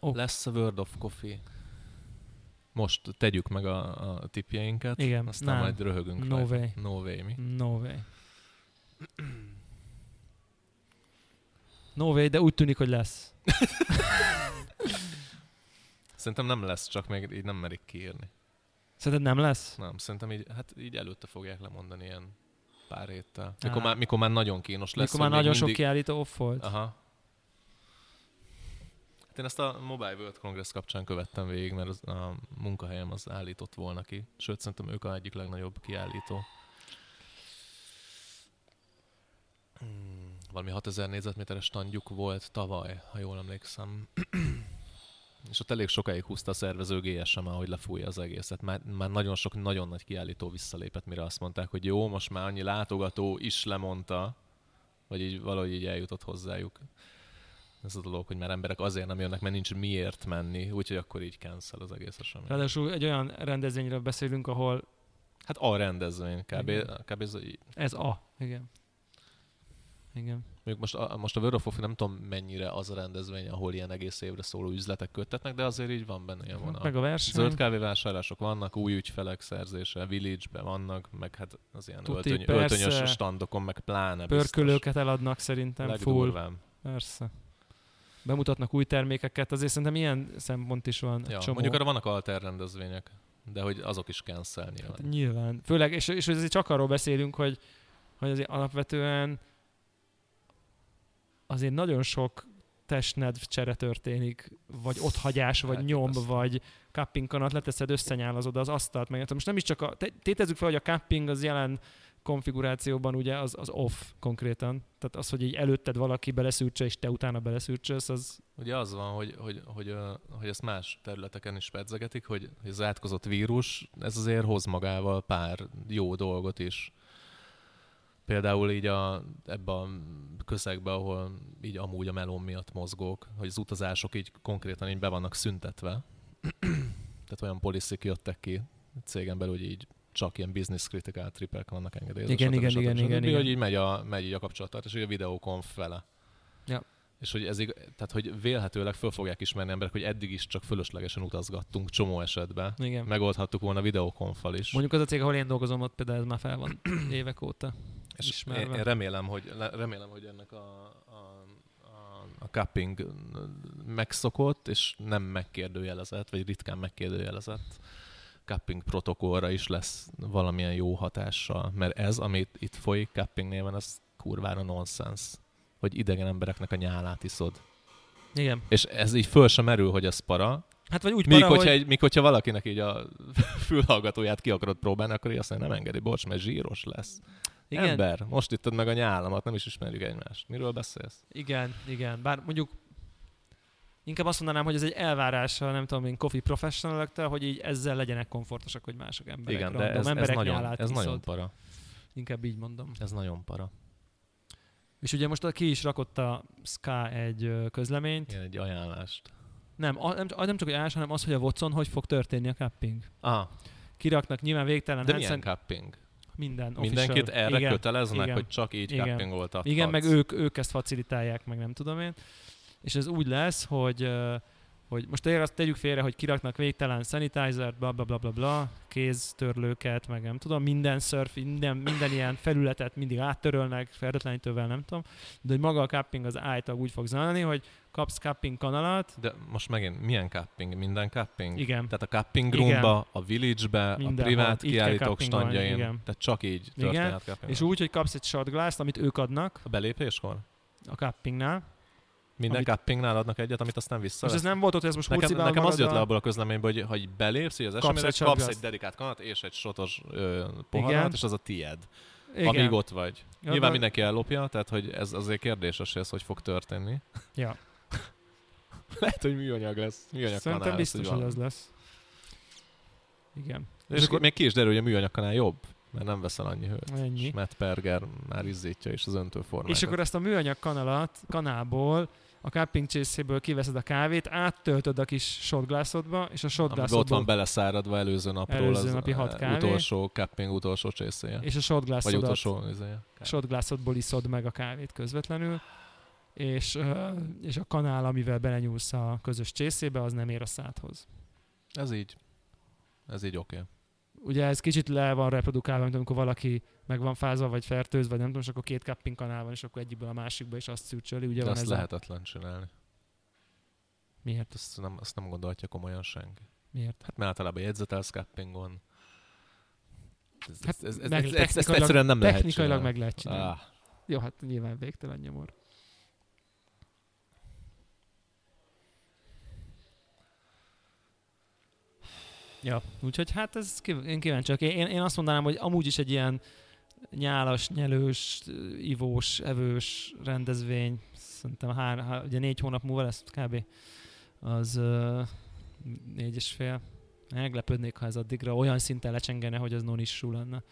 Speaker 1: Ó.
Speaker 2: Lesz a World of Coffee. Most tegyük meg a, a tipjeinket,
Speaker 1: Igen,
Speaker 2: aztán
Speaker 1: nem.
Speaker 2: majd röhögünk
Speaker 1: No
Speaker 2: rajta.
Speaker 1: way.
Speaker 2: No way, mi?
Speaker 1: no way. No way, de úgy tűnik, hogy lesz. <laughs>
Speaker 2: Szerintem nem lesz, csak még így nem merik kiírni.
Speaker 1: Szerinted nem lesz?
Speaker 2: Nem, szerintem így, hát így előtte fogják lemondani ilyen pár héttel. Mikor,
Speaker 1: Á.
Speaker 2: már, mikor már nagyon kínos lesz.
Speaker 1: Mikor már nagyon sok
Speaker 2: mindig...
Speaker 1: kiállító off volt.
Speaker 2: Aha. Én ezt a Mobile World Congress kapcsán követtem végig, mert az, a munkahelyem az állított volna ki. Sőt, szerintem ők a egyik legnagyobb kiállító. Hmm, valami 6000 négyzetméteres standjuk volt tavaly, ha jól emlékszem. <clears throat> És ott elég sokáig húzta a szervező GSM, hogy lefújja az egészet. Már, már nagyon sok, nagyon nagy kiállító visszalépett, mire azt mondták, hogy jó, most már annyi látogató is lemondta, vagy így valahogy így eljutott hozzájuk. Ez a dolog, hogy már emberek azért nem jönnek, mert nincs miért menni, úgyhogy akkor így cancel az egész esemény.
Speaker 1: Ráadásul egy olyan rendezvényről beszélünk, ahol
Speaker 2: Hát a rendezvény, kb.
Speaker 1: Igen.
Speaker 2: kb ez,
Speaker 1: ez a. Igen. Igen.
Speaker 2: mondjuk most a, most a World of Coffee nem tudom mennyire az a rendezvény, ahol ilyen egész évre szóló üzletek köttetnek, de azért így van benne ilyen vonal.
Speaker 1: Meg a verseny.
Speaker 2: Zöld kávévásárlások vannak, új ügyfelek szerzése, Village-be vannak, meg hát az ilyen
Speaker 1: Tuti,
Speaker 2: öltöny,
Speaker 1: persze.
Speaker 2: öltönyös standokon, meg pláne
Speaker 1: Pörkölőket eladnak szerintem.
Speaker 2: Legdurvább.
Speaker 1: Persze. Bemutatnak új termékeket, azért szerintem ilyen szempont is van.
Speaker 2: Ja,
Speaker 1: csomó.
Speaker 2: mondjuk arra vannak alter rendezvények, de hogy azok is cancel nyilván.
Speaker 1: Hát nyilván. Főleg, és, és azért csak arról beszélünk, hogy, hogy azért alapvetően azért nagyon sok testnedv csere történik, vagy otthagyás, vagy
Speaker 2: Hát,
Speaker 1: nyom,
Speaker 2: persze.
Speaker 1: vagy cupping kanat leteszed, összenyálazod az asztalt, meg most nem is csak a, te- tétezzük fel, hogy a cupping az jelen konfigurációban ugye az, az off konkrétan. Tehát az, hogy így előtted valaki beleszűrtse, és te utána beleszűrtsölsz, az
Speaker 2: Ugye az van, hogy, hogy, hogy, hogy ezt más területeken is pedzegetik, hogy hogy az átkozott vírus, ez azért hoz magával pár jó dolgot is. Például így a, ebbe a közegbe, ahol így amúgy a melón miatt mozgók, hogy az utazások így konkrétan így be vannak szüntetve. <clears throat> Tehát olyan policy jöttek ki cégen belül, hogy így csak ilyen business critical tripek vannak engedélyezve.
Speaker 1: Igen,
Speaker 2: stb.
Speaker 1: igen,
Speaker 2: stb.
Speaker 1: igen,
Speaker 2: stb.
Speaker 1: igen, igen.
Speaker 2: Hogy így megy a, megy így a kapcsolattartás, és a videókonf vele.
Speaker 1: Ja.
Speaker 2: És hogy ez tehát, hogy vélhetőleg föl fogják ismerni emberek, hogy eddig is csak fölöslegesen utazgattunk csomó esetben.
Speaker 1: igen.
Speaker 2: Megoldhattuk volna videókonfal is.
Speaker 1: Mondjuk az a cég, ahol én dolgozom, ott például ez már fel van <clears throat> évek óta.
Speaker 2: és
Speaker 1: ismerve.
Speaker 2: én, én, remélem, hogy, le- remélem, hogy ennek a, a, a, a cupping megszokott, és nem megkérdőjelezett, vagy ritkán megkérdőjelezett cupping protokollra is lesz valamilyen jó hatással. Mert ez, amit itt folyik cupping néven, az kurvára nonsens. Hogy idegen embereknek a nyálát iszod.
Speaker 1: Igen.
Speaker 2: És ez így föl sem merül, hogy ez para.
Speaker 1: Hát vagy úgy
Speaker 2: Míg,
Speaker 1: para,
Speaker 2: hogyha,
Speaker 1: hogy...
Speaker 2: míg hogyha valakinek így a <laughs> fülhallgatóját ki akarod próbálni, akkor így azt mondja, nem engedi, bocs, mert zsíros lesz.
Speaker 1: Igen,
Speaker 2: Ember, most ittad meg a nyálamat, nem is ismerjük egymást. Miről beszélsz?
Speaker 1: igen, igen. Bár mondjuk inkább azt mondanám, hogy ez egy elvárása, nem tudom én, coffee professional hogy így ezzel legyenek komfortosak, hogy mások emberek.
Speaker 2: Igen, de ez, ez,
Speaker 1: emberek
Speaker 2: nagyon, ez nagyon para.
Speaker 1: Inkább így mondom.
Speaker 2: Ez nagyon para.
Speaker 1: És ugye most ki is rakott a Ska egy közleményt.
Speaker 2: Ilyen egy ajánlást.
Speaker 1: Nem, a, nem, nem csak, hogy állás, hanem az, hogy a Watson hogy fog történni a cupping.
Speaker 2: Ah,
Speaker 1: Kiraknak nyilván végtelen
Speaker 2: de
Speaker 1: Hansen-
Speaker 2: milyen cupping?
Speaker 1: minden
Speaker 2: Mindenkit
Speaker 1: official.
Speaker 2: erre
Speaker 1: igen.
Speaker 2: köteleznek,
Speaker 1: igen.
Speaker 2: hogy csak így
Speaker 1: Igen.
Speaker 2: cuppingoltathatsz.
Speaker 1: Igen, meg ők, ők ezt facilitálják, meg nem tudom én. És ez úgy lesz, hogy, hogy most tényleg azt tegyük félre, hogy kiraknak végtelen sanitizer bla bla bla bla bla, kéztörlőket, meg nem tudom, minden surf, minden, minden ilyen felületet mindig áttörölnek, fertőtlenítővel, nem tudom, de hogy maga a cupping az által úgy fog zajlani, hogy kapsz cupping kanalat,
Speaker 2: De most megint milyen cupping? Minden cupping?
Speaker 1: igen,
Speaker 2: Tehát a cupping
Speaker 1: Igen.
Speaker 2: roomba, a village-be, a
Speaker 1: Mindenhol.
Speaker 2: privát kiállítók standjain.
Speaker 1: igen.
Speaker 2: Tehát csak így
Speaker 1: Igen.
Speaker 2: történhet cupping.
Speaker 1: és úgy, hogy kapsz egy shot glass amit ők adnak
Speaker 2: A belépéskor?
Speaker 1: a cuppingnál,
Speaker 2: Minden
Speaker 1: Amit-
Speaker 2: cuppingnál adnak egyet, amit aztán vissza
Speaker 1: most ez nem volt ott, hogy ez most
Speaker 2: Nekem, nekem az jött le abból a közleményből, hogy ha így belépsz, hogy az
Speaker 1: Kapsz
Speaker 2: eseményre
Speaker 1: egy
Speaker 2: kapsz, egy dedikált kanat és egy sotos ö, poharat,
Speaker 1: Igen.
Speaker 2: és az a tied,
Speaker 1: Igen.
Speaker 2: amíg ott vagy.
Speaker 1: Ja,
Speaker 2: Nyilván
Speaker 1: de-
Speaker 2: mindenki ellopja, tehát hogy ez azért kérdéses, hogy ez hogy fog történni.
Speaker 1: Ja. <laughs>
Speaker 2: Lehet, hogy műanyag lesz. Műanyag
Speaker 1: Szerintem
Speaker 2: kanál lesz,
Speaker 1: biztos,
Speaker 2: hogy
Speaker 1: hogy az lesz. Igen.
Speaker 2: És,
Speaker 1: És
Speaker 2: és
Speaker 1: akkor-
Speaker 2: még ki is derül, hogy a műanyag kanál jobb, mert nem veszel annyi hőt.
Speaker 1: Ennyi.
Speaker 2: És Matt Perger már izzítja is az öntőformákat.
Speaker 1: És akkor ezt a műanyag kanalat, kanálból, a cupping csészéből kiveszed a kávét, áttöltöd a kis shotglassodba, és a
Speaker 2: Amiben ott van
Speaker 1: shotglassodból,
Speaker 2: beleszáradva előző napról
Speaker 1: Előző napi hat
Speaker 2: eh,
Speaker 1: kávé.
Speaker 2: utolsó cupping utolsó csészéje.
Speaker 1: és a
Speaker 2: Vagy
Speaker 1: shotglassodat,
Speaker 2: utolsó izéje.
Speaker 1: shotglassodból iszod meg a kávét közvetlenül, és, ö, és a kanál, amivel belenyúlsz a közös csészébe, az nem ér a szádhoz.
Speaker 2: Ez így. Ez így oké. Okay.
Speaker 1: Ugye ez kicsit le van reprodukálva, mint amikor valaki meg van fázva, vagy fertőzve, vagy nem tudom, és akkor két cupping kanál van, és akkor egyikből a másikba is azt szűrcsöli. Ugye
Speaker 2: De
Speaker 1: van
Speaker 2: azt
Speaker 1: ez
Speaker 2: lehetetlen csinálni.
Speaker 1: Miért?
Speaker 2: Azt nem, azt nem gondolhatja komolyan senki.
Speaker 1: Miért?
Speaker 2: Hát mert általában jegyzetelsz cuppingon. Ez,
Speaker 1: Hát
Speaker 2: ez, ez, ez,
Speaker 1: meg-
Speaker 2: ez, ez, ezt
Speaker 1: technikailag-
Speaker 2: egyszerűen nem lehet
Speaker 1: Technikailag meg lehet csinálni.
Speaker 2: Ah,
Speaker 1: Jó, hát nyilván végtelen nyomor. Ja, úgyhogy hát ez én kíváncsi vagyok. Én, én azt mondanám, hogy amúgy is egy ilyen nyálas, nyelős, ivós, evős rendezvény, szerintem hár, hár, ugye négy hónap múlva lesz kb. Az uh, négy és fél. Meglepődnék, ha ez addigra olyan szinten lecsengene, hogy az non issue lenne.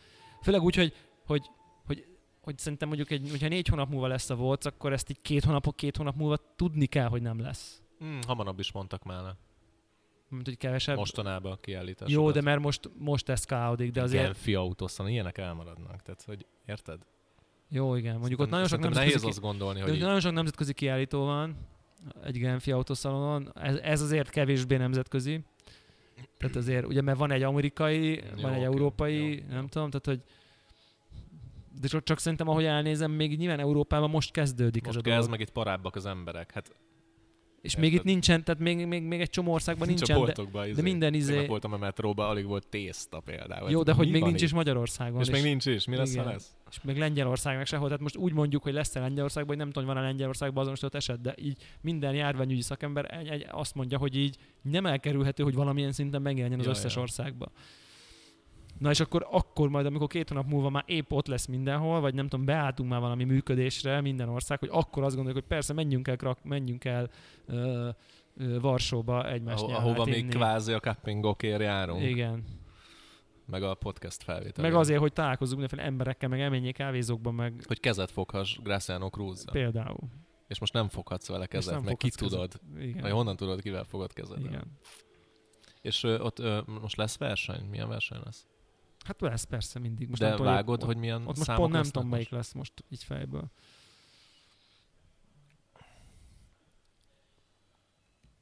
Speaker 1: Főleg úgy, hogy, hogy, hogy, hogy szerintem mondjuk, egy, hogyha négy hónap múlva lesz a volt, akkor ezt így két hónapok, két hónap múlva tudni kell, hogy nem lesz.
Speaker 2: hmm, hamarabb is mondtak már.
Speaker 1: Mint hogy kevesebb.
Speaker 2: Mostanában a kiállítás.
Speaker 1: Jó, de mert most, most ez káodik, de azért...
Speaker 2: Genfi autószon, ilyenek elmaradnak. Tehát, hogy érted?
Speaker 1: Jó, igen. Mondjuk ott nagyon sok
Speaker 2: Szerintem
Speaker 1: nemzetközi,
Speaker 2: nehéz
Speaker 1: ki...
Speaker 2: azt gondolni, hogy így,
Speaker 1: nagyon sok nemzetközi kiállító van egy Genfi autószalonon. Ez, ez azért kevésbé nemzetközi. Tehát azért, ugye, mert van egy amerikai,
Speaker 2: Jó,
Speaker 1: van egy
Speaker 2: oké.
Speaker 1: európai,
Speaker 2: Jó,
Speaker 1: nem
Speaker 2: jó.
Speaker 1: tudom, tehát hogy de csak, csak szerintem, ahogy elnézem, még nyilván Európában most kezdődik
Speaker 2: most
Speaker 1: ez a
Speaker 2: kezd
Speaker 1: dolog.
Speaker 2: meg itt parábbak az emberek. Hát
Speaker 1: És
Speaker 2: Érted.
Speaker 1: még itt nincsen, tehát még, még, még egy csomó országban
Speaker 2: nincs a
Speaker 1: nincsen, de,
Speaker 2: boltokban.
Speaker 1: de minden izé-
Speaker 2: voltam a metróban, alig volt tészta például.
Speaker 1: jó, de hogy még
Speaker 2: van
Speaker 1: nincs
Speaker 2: itt?
Speaker 1: is Magyarországon.
Speaker 2: És még nincs is. Mi lesz, ha
Speaker 1: Igen.
Speaker 2: lesz?
Speaker 1: és még Lengyelországnak sehol. Tehát most úgy mondjuk, hogy lesz-e Lengyelországban, hogy nem tudom, hogy van-e Lengyelországban azonosított eset, de így minden járványügyi szakember egy, egy, azt mondja, hogy így nem elkerülhető, hogy valamilyen szinten megjelenjen az
Speaker 2: Ja,
Speaker 1: összes
Speaker 2: ja.
Speaker 1: országban. Na és akkor, akkor majd, amikor két hónap múlva már épp ott lesz mindenhol, vagy nem tudom, beálltunk már valami működésre minden ország, hogy akkor azt gondoljuk, hogy persze menjünk el, Krak, menjünk el ö, ö, Varsóba egymás
Speaker 2: Aho- ahova még
Speaker 1: inni.
Speaker 2: kvázi a cuppingokért járunk.
Speaker 1: Igen.
Speaker 2: Meg a podcast felvétel.
Speaker 1: Meg azért, hogy találkozzunk mindenféle emberekkel, meg elmenjék kávézókba, meg
Speaker 2: Hogy kezet foghass Graciano cruz
Speaker 1: például.
Speaker 2: És most nem foghatsz vele kezet,
Speaker 1: nem
Speaker 2: mert ki
Speaker 1: kezet.
Speaker 2: tudod.
Speaker 1: Igen.
Speaker 2: Vagy honnan tudod, kivel fogod kezed.
Speaker 1: Igen.
Speaker 2: És ö, ott ö, most lesz verseny? Milyen verseny lesz?
Speaker 1: Hát lesz persze mindig. Most
Speaker 2: De
Speaker 1: nem tudom,
Speaker 2: vágod,
Speaker 1: ott,
Speaker 2: hogy milyen
Speaker 1: Ott most pont nem tudom,
Speaker 2: most?
Speaker 1: melyik lesz most így fejből.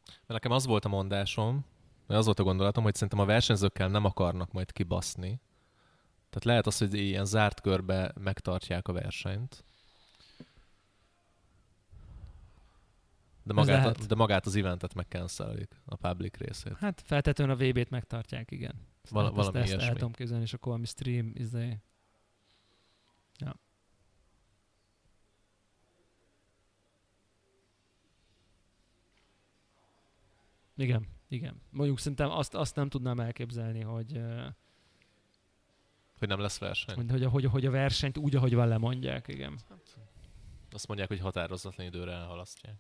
Speaker 2: Mert nekem az volt a mondásom, vagy az volt a gondolatom, hogy szerintem a versenyzőkkel nem akarnak majd kibaszni. Tehát lehet az, hogy ilyen zárt körbe megtartják a versenyt. De magát, de magát az eventet megcancelik, a public részét.
Speaker 1: Hát feltetően a VB-t megtartják, igen.
Speaker 2: Val-
Speaker 1: Hát
Speaker 2: valami
Speaker 1: ezt, ezt el
Speaker 2: ilyesmi.
Speaker 1: tudom képzelni, és akkor valami stream, izé. Ja. Igen, igen. Mondjuk szerintem azt, azt nem tudnám elképzelni, hogy,
Speaker 2: Hogy nem lesz verseny.
Speaker 1: hogy, hogy, hogy, hogy a versenyt úgy, ahogy van lemondják, igen.
Speaker 2: Azt mondják, hogy határozatlan időre elhalasztják.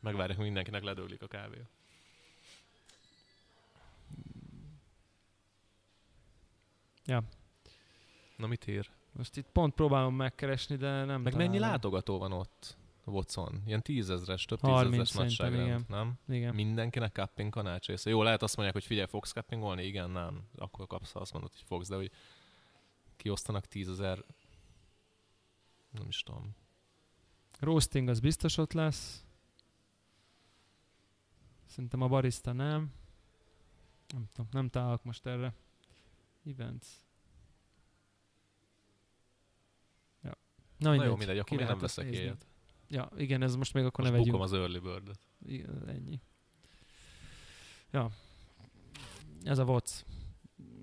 Speaker 2: Megvárják, hogy mindenkinek ledőlik a kávé.
Speaker 1: Ja.
Speaker 2: Na mit ír?
Speaker 1: Most itt pont próbálom megkeresni, de nem
Speaker 2: Meg mennyi látogató van ott? Watson. Ilyen tízezres, több
Speaker 1: 30
Speaker 2: tízezres nagyságrend,
Speaker 1: igen.
Speaker 2: nem?
Speaker 1: Igen.
Speaker 2: Mindenkinek cupping kanács része. Jó, lehet azt mondják, hogy figyelj, fogsz cuppingolni? Igen, nem. Akkor kapsz, azt mondod, hogy fogsz, de hogy kiosztanak tízezer nem is tudom.
Speaker 1: Roasting az biztos ott lesz. Szerintem a barista nem. Nem tudom, nem találok most erre. Events. Ja. Na,
Speaker 2: Na
Speaker 1: mindegy,
Speaker 2: jó, mindegy, akkor még nem veszek
Speaker 1: nézni.
Speaker 2: ilyet.
Speaker 1: Ja, igen, ez most még akkor
Speaker 2: Most
Speaker 1: ne vegyünk.
Speaker 2: az early bird
Speaker 1: I- Ennyi. Ja. Ez a VOC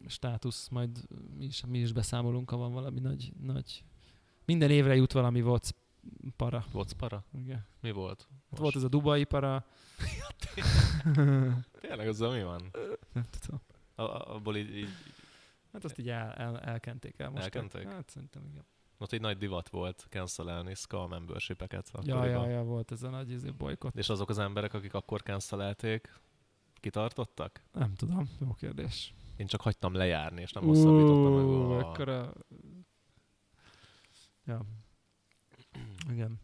Speaker 1: státusz, majd mi is, mi is beszámolunk, ha van valami nagy, nagy... Minden évre jut valami VOC para.
Speaker 2: Vocpara?
Speaker 1: Igen.
Speaker 2: Mi volt?
Speaker 1: Hát volt ez a Dubai para. <laughs>
Speaker 2: Tényleg azzal mi van?
Speaker 1: Nem tudom.
Speaker 2: A, abból így, így
Speaker 1: Hát azt így el, el, elkenték el most.
Speaker 2: Elkenték?
Speaker 1: Hát szerintem igen.
Speaker 2: ott egy nagy divat volt cancelelni Skull membership-eket
Speaker 1: Ja, ja, ja, volt ez a nagy izé, bolykott.
Speaker 2: És azok az emberek, akik akkor cancelelték, kitartottak?
Speaker 1: Nem tudom, jó kérdés.
Speaker 2: Én csak hagytam lejárni, és nem hosszabbítottam meg.
Speaker 1: Ekkora... Ja. Igen.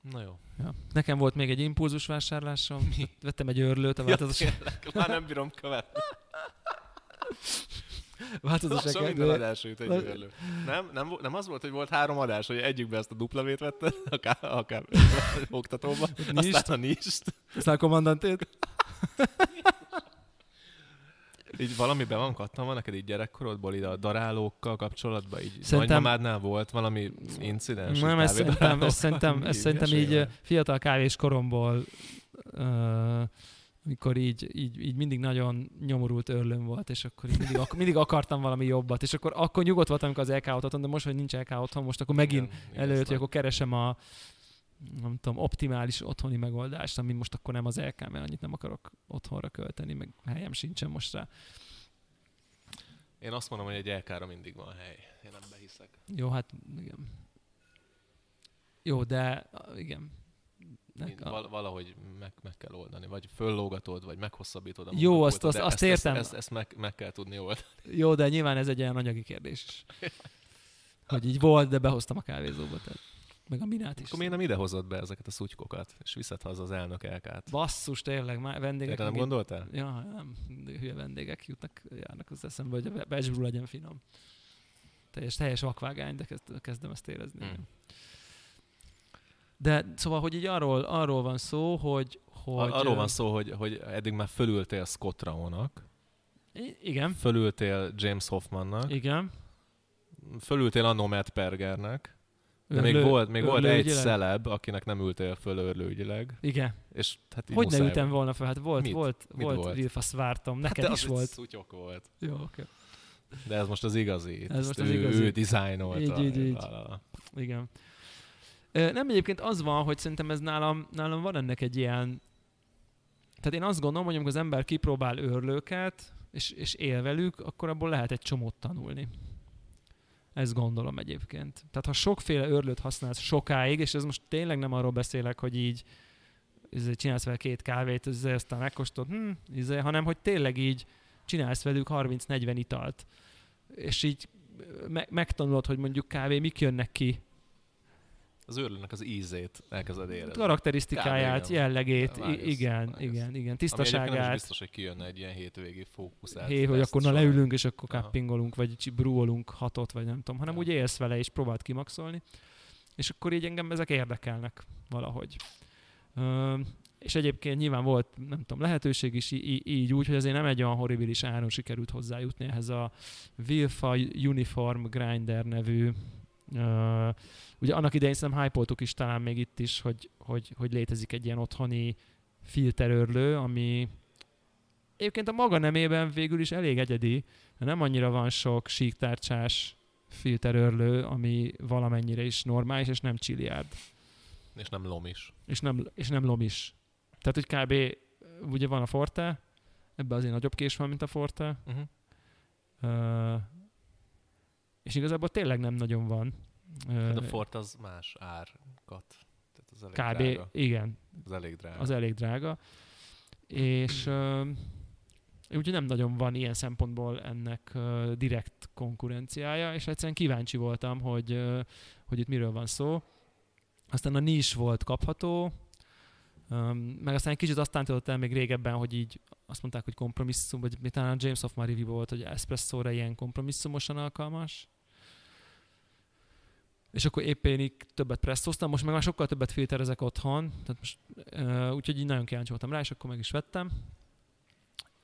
Speaker 2: Na jó.
Speaker 1: Ja. Nekem volt még egy impulzus vásárlásom. Vettem egy örlőt a változás,
Speaker 2: Ja, tényleg, már nem bírom követni.
Speaker 1: változás
Speaker 2: Lassan minden adásra jut egy őrlő. Nem, nem, nem az volt, hogy volt három adás, hogy egyikben ezt a duplavét vetted, <laughs> akár, akár <laughs> oktatóban,
Speaker 1: Nist.
Speaker 2: aztán a nist.
Speaker 1: Aztán a kommandantét. <laughs>
Speaker 2: Így valami be van kattanva neked így gyerekkorodból, így a darálókkal kapcsolatban, így
Speaker 1: Szerintem-
Speaker 2: nagymamádnál volt valami incidens?
Speaker 1: Nem, ezt szerintem, ezt szerintem, ezt szerintem így fiatal kávés koromból, uh, mikor így, így, így, mindig nagyon nyomorult örlöm volt, és akkor így mindig, ak- mindig akartam valami jobbat, és akkor, akkor nyugodt voltam, amikor az LK otthon, de most, hogy nincs LK otthon, most akkor megint
Speaker 2: Igen,
Speaker 1: előtt, hogy akkor keresem a nem tudom, optimális otthoni megoldást, ami most akkor nem az LK, mert annyit nem akarok otthonra költeni, meg helyem sincsen most rá.
Speaker 2: Én azt mondom, hogy egy elkára mindig van hely. Én nem behiszek.
Speaker 1: Jó, hát igen. Jó, de igen.
Speaker 2: Mind, val- valahogy meg, meg kell oldani. Vagy föllógatod, vagy meghosszabbítod a
Speaker 1: Jó, azt- azt- azt
Speaker 2: ezt,
Speaker 1: értem.
Speaker 2: Ezt, ezt, ezt meg, meg, kell tudni oldani.
Speaker 1: Jó, de nyilván ez egy olyan anyagi kérdés is. <laughs> Hogy így volt, de behoztam a kávézóba, tehát meg a minát is.
Speaker 2: Akkor miért nem ide hozod be ezeket a szutykokat, és viszed haza az elnök elkát?
Speaker 1: Basszus, tényleg, már vendégek.
Speaker 2: Erre nem gondoltál?
Speaker 1: Ja, nem, hülye vendégek jutnak, járnak az eszembe, hogy a becsbrú legyen finom. Teljes, teljes vakvágány, de kezd, kezdem ezt érezni.
Speaker 2: Hmm.
Speaker 1: De szóval, hogy így arról, arról van szó, hogy... hogy
Speaker 2: Ar- arról van szó, hogy, hogy eddig már fölültél Scott Raonak,
Speaker 1: Igen,
Speaker 2: fölültél James Hoffmannak,
Speaker 1: igen.
Speaker 2: fölültél annó Matt Pergernek, de még volt, még volt egy celeb, akinek nem ültél föl örlőügyileg,
Speaker 1: Igen.
Speaker 2: és hát így
Speaker 1: Hogy ne
Speaker 2: muszáj
Speaker 1: ültem
Speaker 2: volt.
Speaker 1: volna fel? Hát volt,
Speaker 2: Mit?
Speaker 1: volt,
Speaker 2: Mit
Speaker 1: volt,
Speaker 2: volt?
Speaker 1: Vilfasz vártam, neked
Speaker 2: Hát de
Speaker 1: is
Speaker 2: az
Speaker 1: volt.
Speaker 2: Szutyok volt.
Speaker 1: Jó, oké.
Speaker 2: De ez most az igazi.
Speaker 1: Ez most az
Speaker 2: ő,
Speaker 1: igazi.
Speaker 2: Ő dizájnolta.
Speaker 1: Így, így, így. Igen. Nem egyébként az van, hogy szerintem ez nálam, nálam van ennek egy ilyen... Tehát én azt gondolom, hogy amikor az ember kipróbál őrlőket, és, és él velük, akkor abból lehet egy csomót tanulni. Ezt gondolom egyébként. Tehát ha sokféle őrlőt használsz sokáig, és ez most tényleg nem arról beszélek, hogy így izé, csinálsz vele két kávét, izé, aztán megkóstolod, hm, izé, hanem hogy tényleg így csinálsz velük 30-40 italt. És így me- megtanulod, hogy mondjuk kávé mik jönnek ki,
Speaker 2: Az őrlőnek az ízét elkezded érezni.
Speaker 1: karakterisztikáját,
Speaker 2: Kb. igen.
Speaker 1: jellegét, i- igen,
Speaker 2: vágsz.
Speaker 1: igen, igen,
Speaker 2: Ami egyébként nem is
Speaker 1: tisztaságát.
Speaker 2: biztos, hogy kijönne egy ilyen hétvégi fókuszált.
Speaker 1: Hé, hogy akkor na leülünk, és akkor
Speaker 2: Aha.
Speaker 1: cuppingolunk, vagy brúolunk hatot, vagy nem tudom, hanem
Speaker 2: Ja.
Speaker 1: úgy élsz vele, és próbáld kimaxolni. És akkor így engem ezek érdekelnek valahogy. Ö, és egyébként nyilván volt, nem tudom, lehetőség is í- így úgy, hogy azért nem egy olyan horribilis áron sikerült hozzájutni ehhez a Wilfa Uniform Grinder nevű ö, ugye annak idején szerintem hype is talán még itt is, hogy, hogy, hogy létezik egy ilyen otthoni filterörlő, ami egyébként a maga nemében végül is elég egyedi, nem annyira van sok síktárcsás filterörlő, ami valamennyire is normális, és nem csiliárd,
Speaker 2: És nem lom is.
Speaker 1: és nem, és nem lomis. Tehát, hogy kb. ugye van a Forte, ebben azért nagyobb kés van, mint a Forte,
Speaker 2: Uh-huh.
Speaker 1: uh, és igazából tényleg nem nagyon van.
Speaker 2: Hát a
Speaker 1: Ö,
Speaker 2: Fort az más árkat. Tehát az elég
Speaker 1: kb.
Speaker 2: drága.
Speaker 1: igen,
Speaker 2: Az elég drága.
Speaker 1: az elég drága. És úgyhogy nem nagyon van ilyen szempontból ennek direkt konkurenciája, és egyszerűen kíváncsi voltam, hogy, hogy itt miről van szó. Aztán a nis volt kapható, meg aztán egy kicsit azt tántolt el még régebben, hogy így azt mondták, hogy kompromisszum, vagy talán James of review volt, hogy espresszóra ilyen kompromisszumosan alkalmas. És akkor épp én így többet presszoztam, most meg már sokkal többet filterezek otthon, tehát most, uh, úgyhogy így nagyon kíváncsi voltam rá, és akkor meg is vettem.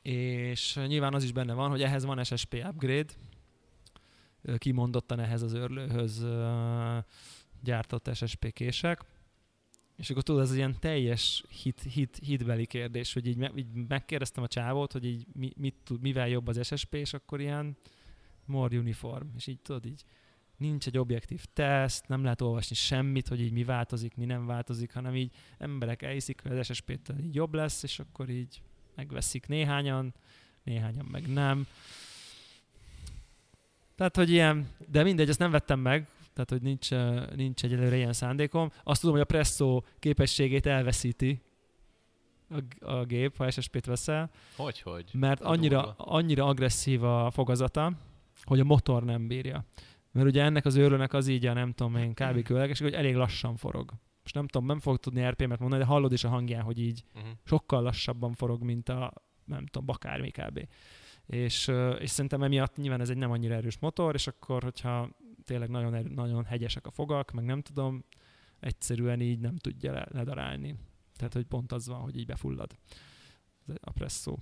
Speaker 1: És nyilván az is benne van, hogy ehhez van SSP upgrade, kimondottan ehhez az örlőhöz uh, gyártott SSP kések, és akkor tudod, ez ilyen teljes hit, hit, hitbeli kérdés, hogy így, me, így megkérdeztem a csávót, hogy így mi, mit tud, mivel jobb az SSP, és akkor ilyen more uniform, és így tudod, így nincs egy objektív teszt, nem lehet olvasni semmit, hogy így mi változik, mi nem változik, hanem így emberek elhiszik, hogy az SSP-től így jobb lesz, és akkor így megveszik néhányan, néhányan meg nem. Tehát, hogy ilyen, de mindegy, ezt nem vettem meg, tehát, hogy nincs, nincs egyelőre ilyen szándékom. Azt tudom, hogy a presszó képességét elveszíti a, a gép, ha SSP-t veszel,
Speaker 2: Hogy, hogy?
Speaker 1: mert annyira, annyira agresszív a fogazata, hogy a motor nem bírja. Mert ugye ennek az őrlőnek az így a nem tudom én kb. különlegeség, hogy elég lassan forog. Most nem tudom, nem fog tudni RPM-et mondani, de hallod is a hangján, hogy így
Speaker 2: Uh-huh.
Speaker 1: sokkal lassabban forog, mint a, nem tudom, bakármi kb. És, és szerintem emiatt nyilván ez egy nem annyira erős motor, és akkor, hogyha tényleg nagyon, erő, nagyon hegyesek a fogak, meg nem tudom, egyszerűen így nem tudja le, ledarálni. Tehát, hogy pont az van, hogy így befullad Ez a presszó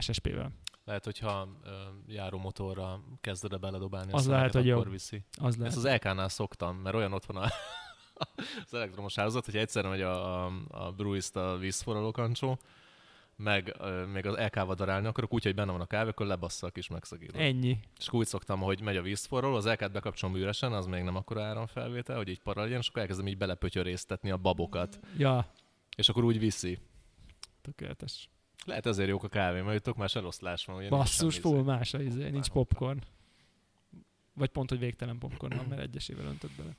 Speaker 1: SSP-vel.
Speaker 2: Lehet, hogyha járó motorra kezded el beledobálni a
Speaker 1: Az lehet,
Speaker 2: szállat,
Speaker 1: hogy
Speaker 2: akkor
Speaker 1: jobb.
Speaker 2: viszi.
Speaker 1: Az lehet.
Speaker 2: Ezt az LK-nál szoktam, mert olyan ott van a, <laughs> az elektromos hálózat, hogy egyszerre megy a, a, a Bruist a vízforraló kancsó, meg ö, még az LK-val darálni akarok, úgy, hogy benne van a kávé, akkor lebassza a kis megszagítót.
Speaker 1: Ennyi.
Speaker 2: És úgy szoktam, hogy megy a vízforraló, az LK-t bekapcsolom üresen, az még nem akkora áramfelvétel, hogy így para legyen, és akkor elkezdem így belepötyörésztetni a babokat,
Speaker 1: Ja,
Speaker 2: és akkor úgy viszi.
Speaker 1: tökéletes.
Speaker 2: Lehet ezért jók a kávé, mert jutok már eloszlás van. Ugye
Speaker 1: Basszus, full
Speaker 2: izé.
Speaker 1: más a izé, nincs popcorn. Vagy pont, hogy végtelen popcorn van, mert egyesével öntött bele.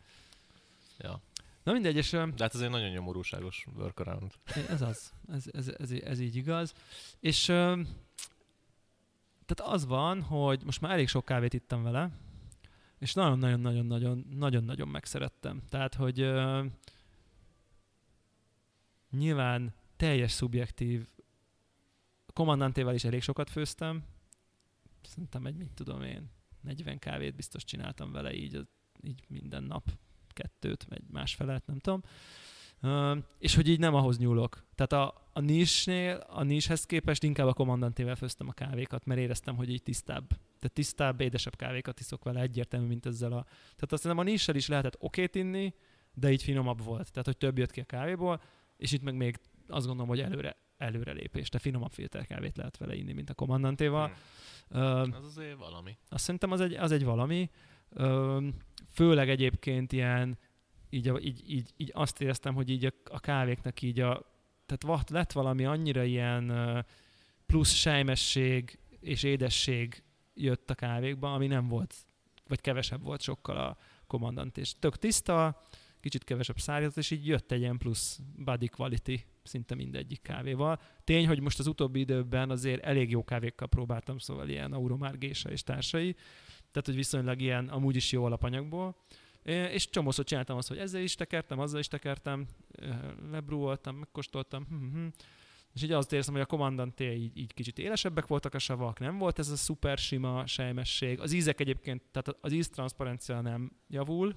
Speaker 2: Ja.
Speaker 1: Na mindegy, és
Speaker 2: De hát ez egy nagyon nyomorúságos workaround.
Speaker 1: Ez az. Ez, ez, ez, ez így igaz. És tehát az van, hogy most már elég sok kávét ittam vele, és nagyon-nagyon-nagyon-nagyon-nagyon megszerettem. Tehát, hogy nyilván teljes szubjektív kommandantével is elég sokat főztem. Szerintem egy, mit tudom én, 40 kávét biztos csináltam vele így, így minden nap kettőt, vagy másfelet, nem tudom. Ö, és hogy így nem ahhoz nyúlok. Tehát a, a nisnél, a nishez képest inkább a kommandantével főztem a kávékat, mert éreztem, hogy így tisztább. Tehát tisztább, édesebb kávékat iszok vele egyértelmű, mint ezzel a... Tehát azt hiszem a nissel is lehetett okét inni, de így finomabb volt. Tehát, hogy több jött ki a kávéból, és itt meg még azt gondolom, hogy előre, előre lépés. De finomabb filterkávét lehet vele inni, mint a kommandantéval.
Speaker 2: Hm.
Speaker 1: Ö,
Speaker 2: Az azért valami.
Speaker 1: azt szerintem az egy, az egy valami. Ö, főleg egyébként ilyen, így, így, így, így azt éreztem, hogy így a, a kávéknak így a, tehát lett valami annyira ilyen plusz sejmesség és édesség jött a kávékba, ami nem volt, vagy kevesebb volt sokkal a kommandant, és tök tiszta, kicsit kevesebb szárított, és így jött egy ilyen plusz body quality szinte mindegyik kávéval. Tény, hogy most az utóbbi időben azért elég jó kávékkal próbáltam, szóval ilyen Auromár Gésa és társai, tehát hogy viszonylag ilyen amúgy is jó alapanyagból. És csomószor csináltam azt, hogy ezzel is tekertem, azzal is tekertem, lebrúoltam, megkóstoltam, hm, hm, hm. és így azt érzem, hogy a kommandanté így, így kicsit élesebbek voltak a savak, nem volt ez a szuper sima sejmesség. Az ízek egyébként, tehát az íztranszparencia nem javul,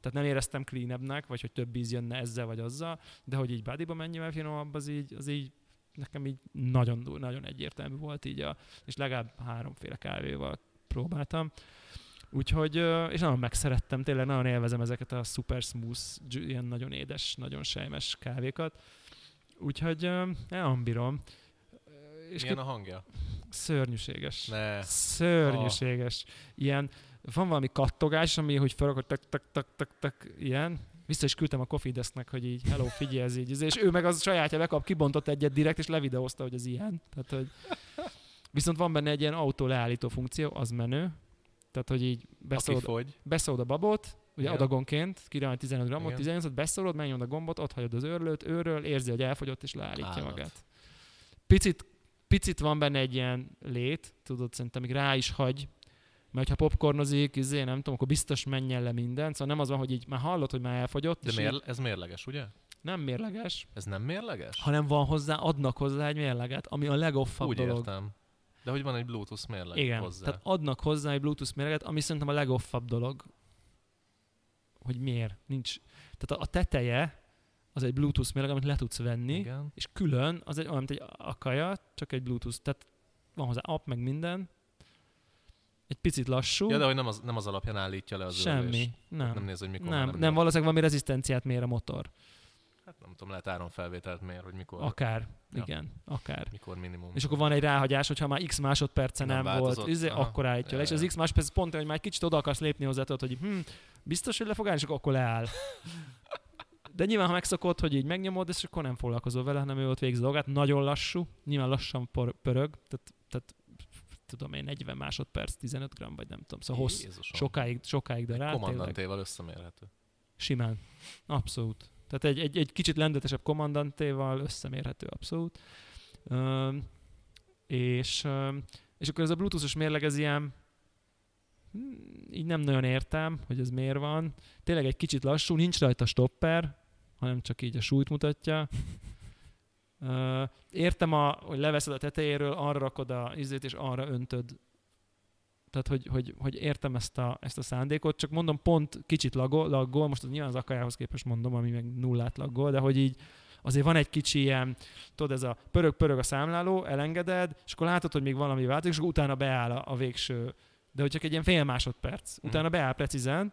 Speaker 1: tehát nem éreztem cleanebbnek, vagy hogy több íz jönne ezzel vagy azzal, de hogy így bodyba mennyivel finomabb, az így, az így nekem így nagyon, nagyon egyértelmű volt így, a, és legalább háromféle kávéval próbáltam. Úgyhogy, és nagyon megszerettem, tényleg nagyon élvezem ezeket a super smooth, ilyen nagyon édes, nagyon sejmes kávékat. Úgyhogy ö, nagyon bírom. Ö, És
Speaker 2: Milyen a hangja?
Speaker 1: szörnyűséges.
Speaker 2: Ne.
Speaker 1: Szörnyűséges. Ilyen, van valami kattogás, ami, hogy fel, hogy tak, tak, tak, tak, tak, ilyen. Vissza is küldtem a Coffee Desknek, hogy így, hello, figyelj, ez így. És ő meg az sajátja bekap, kibontott egyet direkt, és levideózta, hogy ez ilyen. Tehát, hogy... Viszont van benne egy ilyen autó leállító funkció, az menő. Tehát, hogy így beszólod, beszólod a babot, ugye
Speaker 2: Igen.
Speaker 1: adagonként, királni 15 grammot,
Speaker 2: Igen.
Speaker 1: 18 beszólod, megnyomod a gombot, ott hagyod az őrlőt, őről, érzi, hogy elfogyott, és leállítja
Speaker 2: Állat.
Speaker 1: magát. Picit, picit van benne egy ilyen lét, tudod, szerintem még rá is hagy, mert ha popcornozik, izé, nem tudom, akkor biztos menjen le minden. Szóval nem az van, hogy így már hallod, hogy már elfogyott,
Speaker 2: De mér,
Speaker 1: így
Speaker 2: ez mérleges, ugye?
Speaker 1: nem mérleges,
Speaker 2: Ez nem mérleges?
Speaker 1: hanem van hozzá, adnak hozzá egy mérleget, ami a legoffabb
Speaker 2: Úgy
Speaker 1: dolog.
Speaker 2: értem. De hogy van egy Bluetooth mérleg
Speaker 1: Igen,
Speaker 2: hozzá.
Speaker 1: tehát adnak hozzá egy Bluetooth mérleget, ami szerintem a legoffabb dolog. hogy miért nincs. Tehát a, a teteje az egy Bluetooth mérleg, amit le tudsz venni,
Speaker 2: Igen.
Speaker 1: és külön az egy olyan, mint egy akaja, csak egy Bluetooth. Tehát van hozzá app, meg minden. Egy picit lassú.
Speaker 2: Ja, de hogy nem az, nem az alapján állítja le az
Speaker 1: semmi.
Speaker 2: örlést.
Speaker 1: Nem.
Speaker 2: Nem néz, hogy mikor
Speaker 1: Nem,
Speaker 2: van,
Speaker 1: nem, valószínűleg valami rezisztenciát mér a motor.
Speaker 2: Hát nem tudom, lehet áramfelvételt mér, hogy mikor,
Speaker 1: Akár.
Speaker 2: Ja.
Speaker 1: Igen, akár.
Speaker 2: mikor minimum.
Speaker 1: És akkor van egy ráhagyás, hogyha már x másodperce
Speaker 2: Nem
Speaker 1: nem, volt, izé, akkor állítja le. És az x másodperc pont hogy már egy kicsit oda akarsz lépni hozzá, tudod, hogy hm, biztos, hogy le fog állni, és akkor, leáll. <laughs> De nyilván, ha megszokod, hogy így megnyomod, és akkor nem foglalkozol vele, hanem ő ott végzi dolgát. Nagyon lassú, nyilván lassan por- pörög, tehát, tehát tudom én, 40 másodperc, 15 gram, vagy nem tudom. Szóval hossz,
Speaker 2: Jézusom.
Speaker 1: sokáig, sokáig, de rá
Speaker 2: Kommandantéval összemérhető.
Speaker 1: simán. Abszolút. Tehát egy, egy, egy kicsit lendetesebb kommandantéval összemérhető abszolút. Üm, és, és akkor ez a bluetoothos mérleg, ez ilyen hm, így nem nagyon értem, hogy ez miért van. Tényleg egy kicsit lassú, nincs rajta stopper, hanem csak így a súlyt mutatja. Értem, a, hogy leveszed a tetejéről, arra rakod a izét, és arra öntöd. Tehát, hogy, hogy, hogy értem ezt a, ezt a szándékot, csak mondom, pont kicsit laggol, laggol most az nyilván az akajához képest mondom, ami meg nullát laggol, de hogy így azért van egy kicsi ilyen, tudod, ez a pörög-pörög a számláló, elengeded, és akkor látod, hogy még valami változik, és akkor utána beáll a, a végső, de hogy csak egy ilyen fél másodperc. Utána beáll precízen,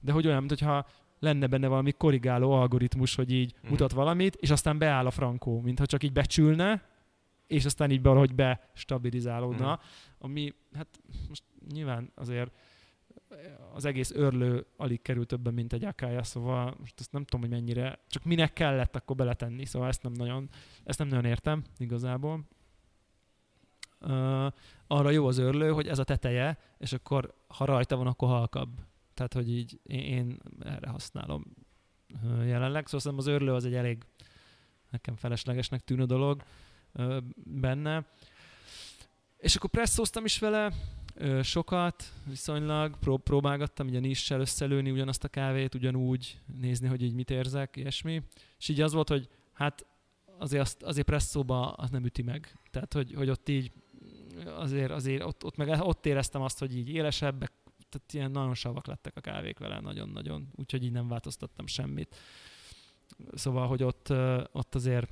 Speaker 1: de hogy olyan, mintha lenne benne valami korrigáló algoritmus, hogy így
Speaker 2: Mhm.
Speaker 1: mutat valamit, és aztán beáll a frankó, mintha csak így becsülne, és aztán így valahogy bestabilizálódna,
Speaker 2: Mhm.
Speaker 1: ami hát most nyilván azért az egész örlő alig kerül többen, mint egy akája, szóval most ezt nem tudom, hogy mennyire, csak minek kellett akkor beletenni, szóval ezt nem nagyon, ezt nem nagyon értem igazából. Uh, arra jó az örlő, hogy ez a teteje, és akkor ha rajta van, akkor halkabb. Tehát, hogy így én, én erre használom jelenleg. Szóval szerintem az örlő az egy elég nekem feleslegesnek tűnő dolog benne. És akkor presszóztam is vele sokat, viszonylag, pró- próbálgattam ugye nissel összelőni ugyanazt a kávét, ugyanúgy nézni, hogy így mit érzek, ilyesmi. És így az volt, hogy hát azért, azt, azért presszóba az nem üti meg. Tehát, hogy, hogy ott így azért, azért ott, ott, meg ott éreztem azt, hogy így élesebbek, tehát ilyen nagyon savak lettek a kávék vele, nagyon-nagyon, úgyhogy így nem változtattam semmit. Szóval, hogy ott, ott azért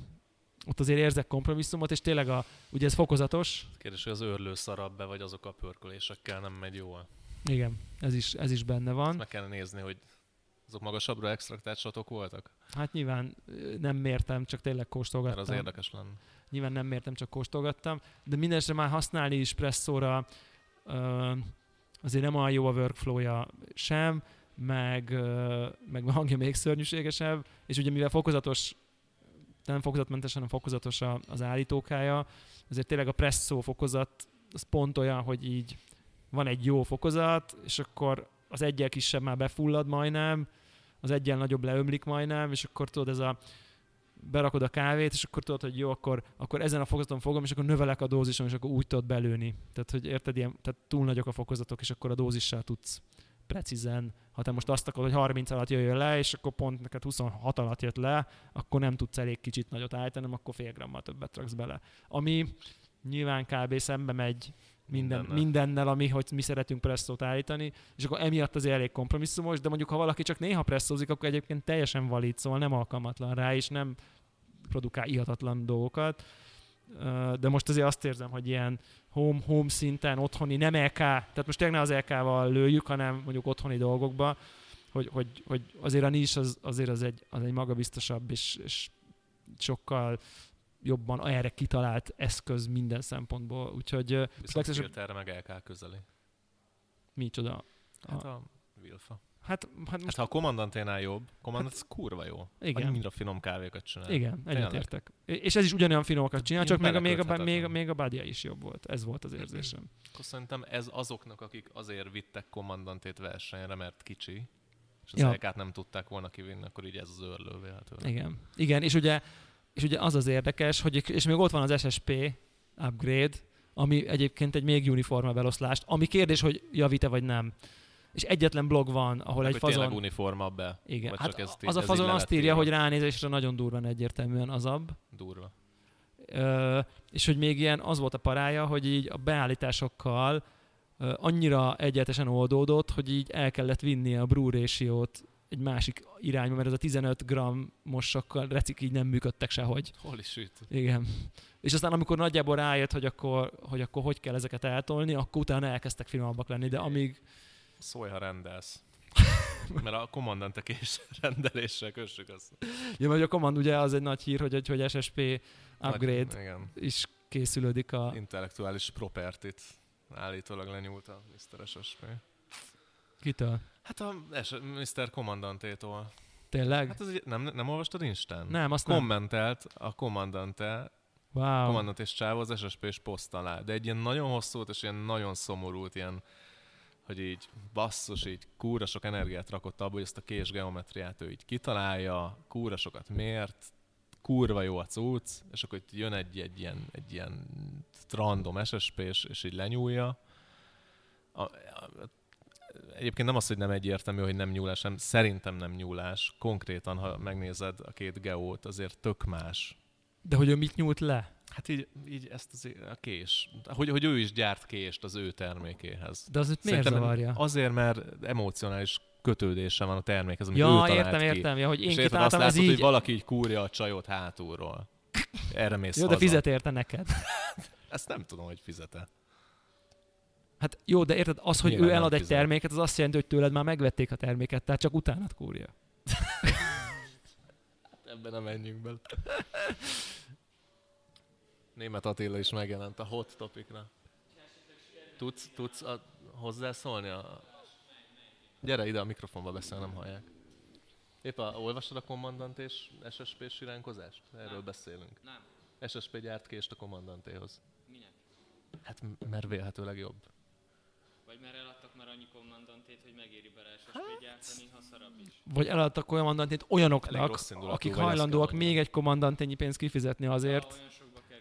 Speaker 1: ott azért érzek kompromisszumot, és tényleg a, ugye ez fokozatos,
Speaker 2: Kérdés, hogy az őrlő szarabb be, vagy azok a pörkölésekkel nem megy jól.
Speaker 1: igen, ez is, ez is benne
Speaker 2: Ezt
Speaker 1: van.
Speaker 2: meg kell nézni, hogy azok magasabbra extraktált satok voltak?
Speaker 1: Hát nyilván nem mértem, csak tényleg
Speaker 2: Mert
Speaker 1: kóstolgattam.
Speaker 2: az érdekes lenne.
Speaker 1: Nyilván nem mértem, csak kóstolgattam. De mindenesetre már használni is presszóra ö, azért nem olyan jó a workflowja sem, meg, meg a hangja még szörnyűségesebb, és ugye mivel fokozatos, nem fokozatmentes, hanem fokozatos a- az állítókája, azért tényleg a presszó fokozat az pont olyan, hogy így van egy jó fokozat, és akkor az egyel kisebb már befullad majdnem, az egyel nagyobb leömlik majdnem, és akkor tudod, ez a berakod a kávét, és akkor tudod, hogy jó, akkor, akkor ezen a fokozaton fogom, és akkor növelek a dózison, és akkor úgy tudod belőni. Tehát, hogy érted, ilyen, tehát túl nagyok a fokozatok, és akkor a dózissal tudsz precízen. Ha te most azt akarod, hogy 30 alatt jöjjön le, és akkor pont neked 26 alatt jött le, akkor nem tudsz elég kicsit nagyot állítani, hanem akkor fél grammal többet raksz bele. Ami nyilván kb. szembe megy minden,
Speaker 2: Mindennel.
Speaker 1: mindennel, ami, hogy mi szeretünk presszót állítani, és akkor emiatt azért elég kompromisszumos, de mondjuk ha valaki csak néha presszózik, akkor egyébként teljesen valid, szóval nem alkalmatlan rá, és nem produkál ihatatlan dolgokat. De most azért azt érzem, hogy ilyen home, home szinten, otthoni, nem LK, tehát most tényleg ne az LK-val lőjük, hanem mondjuk otthoni dolgokba, hogy, hogy, hogy azért a nis az, azért az egy, az egy magabiztosabb és, és sokkal jobban erre kitalált eszköz minden szempontból. Úgyhogy
Speaker 2: Viszont
Speaker 1: legszebb-
Speaker 2: filterre meg el kell közeli.
Speaker 1: micsoda.
Speaker 2: Hát
Speaker 1: A-
Speaker 2: a Wilfa.
Speaker 1: Hát, hát
Speaker 2: Hát
Speaker 1: most
Speaker 2: ha a kommandanténál jobb, kommandant az kurva jó.
Speaker 1: igen.
Speaker 2: Annyira finom kávékat csinál.
Speaker 1: Igen, egyetértek. És ez is ugyanolyan finomakat csinál, csak még a, még, a, még, a, még a badia is jobb volt. Ez volt az érzésem.
Speaker 2: Akkor szerintem ez azoknak, akik azért vittek kommandantét versenyre, mert kicsi, és az
Speaker 1: ja.
Speaker 2: nem tudták volna kivinni, akkor így ez az őrlő véletlenül.
Speaker 1: Igen. Igen, és ugye, és ugye az az érdekes, hogy és még ott van az SSP upgrade, ami egyébként egy még uniformabb eloszlást, ami kérdés, hogy javít-e vagy nem. És egyetlen blog van, ahol
Speaker 2: Meg,
Speaker 1: egy
Speaker 2: hogy tényleg
Speaker 1: fazon...
Speaker 2: uniformabb be.
Speaker 1: Igen,
Speaker 2: vagy
Speaker 1: hát
Speaker 2: így-
Speaker 1: az a
Speaker 2: ez
Speaker 1: fazon azt írja,
Speaker 2: írva.
Speaker 1: hogy ránézésre nagyon durván egyértelműen azabb.
Speaker 2: Durva.
Speaker 1: Ö, és hogy még ilyen az volt a parája, hogy így a beállításokkal ö, annyira egyetesen oldódott, hogy így el kellett vinni a brew ratio-t egy másik irányba, mert ez a 15 grammosakkal recik így nem működtek sehogy.
Speaker 2: Holy shit.
Speaker 1: Igen. És aztán amikor nagyjából rájött, hogy akkor, hogy akkor hogy kell ezeket eltolni, akkor utána elkezdtek finomabbak lenni, de amíg...
Speaker 2: Szólj, ha rendelsz. Mert a kommandante kés <laughs> rendeléssel kössük azt.
Speaker 1: Ja, mert a Command ugye az egy nagy hír, hogy, hogy, hogy SSP upgrade
Speaker 2: Nagy, igen.
Speaker 1: is készülődik a...
Speaker 2: Intellektuális propertit állítólag lenyúlt a Mr. SSP.
Speaker 1: Kitől?
Speaker 2: Hát a Mr. Commandantétól.
Speaker 1: Tényleg?
Speaker 2: Hát ez egy, nem, nem olvastad Instán?
Speaker 1: nem, azt nem.
Speaker 2: Kommentelt a kommandante,
Speaker 1: Wow.
Speaker 2: kommandant és csáv az SSP és poszt alá. De egy ilyen nagyon hosszút és ilyen nagyon szomorút, ilyen hogy így basszus, így kúra sok energiát rakott abba, hogy ezt a kés geometriát ő így kitalálja, kúra sokat mért, kurva jó a cucc, és akkor itt jön egy, egy, ilyen, egy ilyen random SSP, és, és így lenyúlja. A, a, egyébként nem az, hogy nem egyértelmű, hogy nem nyúlás, nem, szerintem nem nyúlás. Konkrétan, ha megnézed a két geót, azért tök más.
Speaker 1: De hogy ő mit nyúlt le?
Speaker 2: Hát így, így ezt az, a kés, hogy, hogy ő is gyárt kést az ő termékéhez.
Speaker 1: De az miért
Speaker 2: Szerintem
Speaker 1: zavarja?
Speaker 2: Azért, mert emocionális kötődése van a termékhez, amit ő
Speaker 1: Ja,
Speaker 2: talált
Speaker 1: értem,
Speaker 2: ki.
Speaker 1: értem. Ja, hogy én
Speaker 2: és érted, azt látod,
Speaker 1: így...
Speaker 2: hogy valaki így kúrja a csajot hátulról. Erre mész
Speaker 1: Jó, de
Speaker 2: haza.
Speaker 1: fizet érte neked.
Speaker 2: Ezt nem tudom, hogy fizet-e.
Speaker 1: Hát jó, de érted, az, hogy
Speaker 2: Nyilván
Speaker 1: ő elad egy terméket, az azt jelenti, hogy tőled már megvették a terméket, tehát csak utánad kúrja. <laughs>
Speaker 2: Ebben nem menjünk bele. Német Attila is megjelent a hot topicra. Tudsz, tudsz a, hozzászólni? A... Gyere ide, a mikrofonba beszél, nem hallják. Épp a, olvasod a kommandant és SSP siránkozást? Erről
Speaker 3: Nem.
Speaker 2: beszélünk.
Speaker 3: Nem.
Speaker 2: SSP gyárt kést a kommandantéhoz.
Speaker 3: Minek?
Speaker 2: Hát m- mert vélhetőleg jobb.
Speaker 3: Vagy mert eladtak már annyi kommandantét, hogy megéri bele SSP gyártani, ha szarabb is.
Speaker 1: Vagy eladtak kommandantét
Speaker 2: Elég
Speaker 1: olyanoknak, akik hajlandóak
Speaker 2: kell
Speaker 1: még egy kommandantennyi pénzt kifizetni azért,
Speaker 3: olyan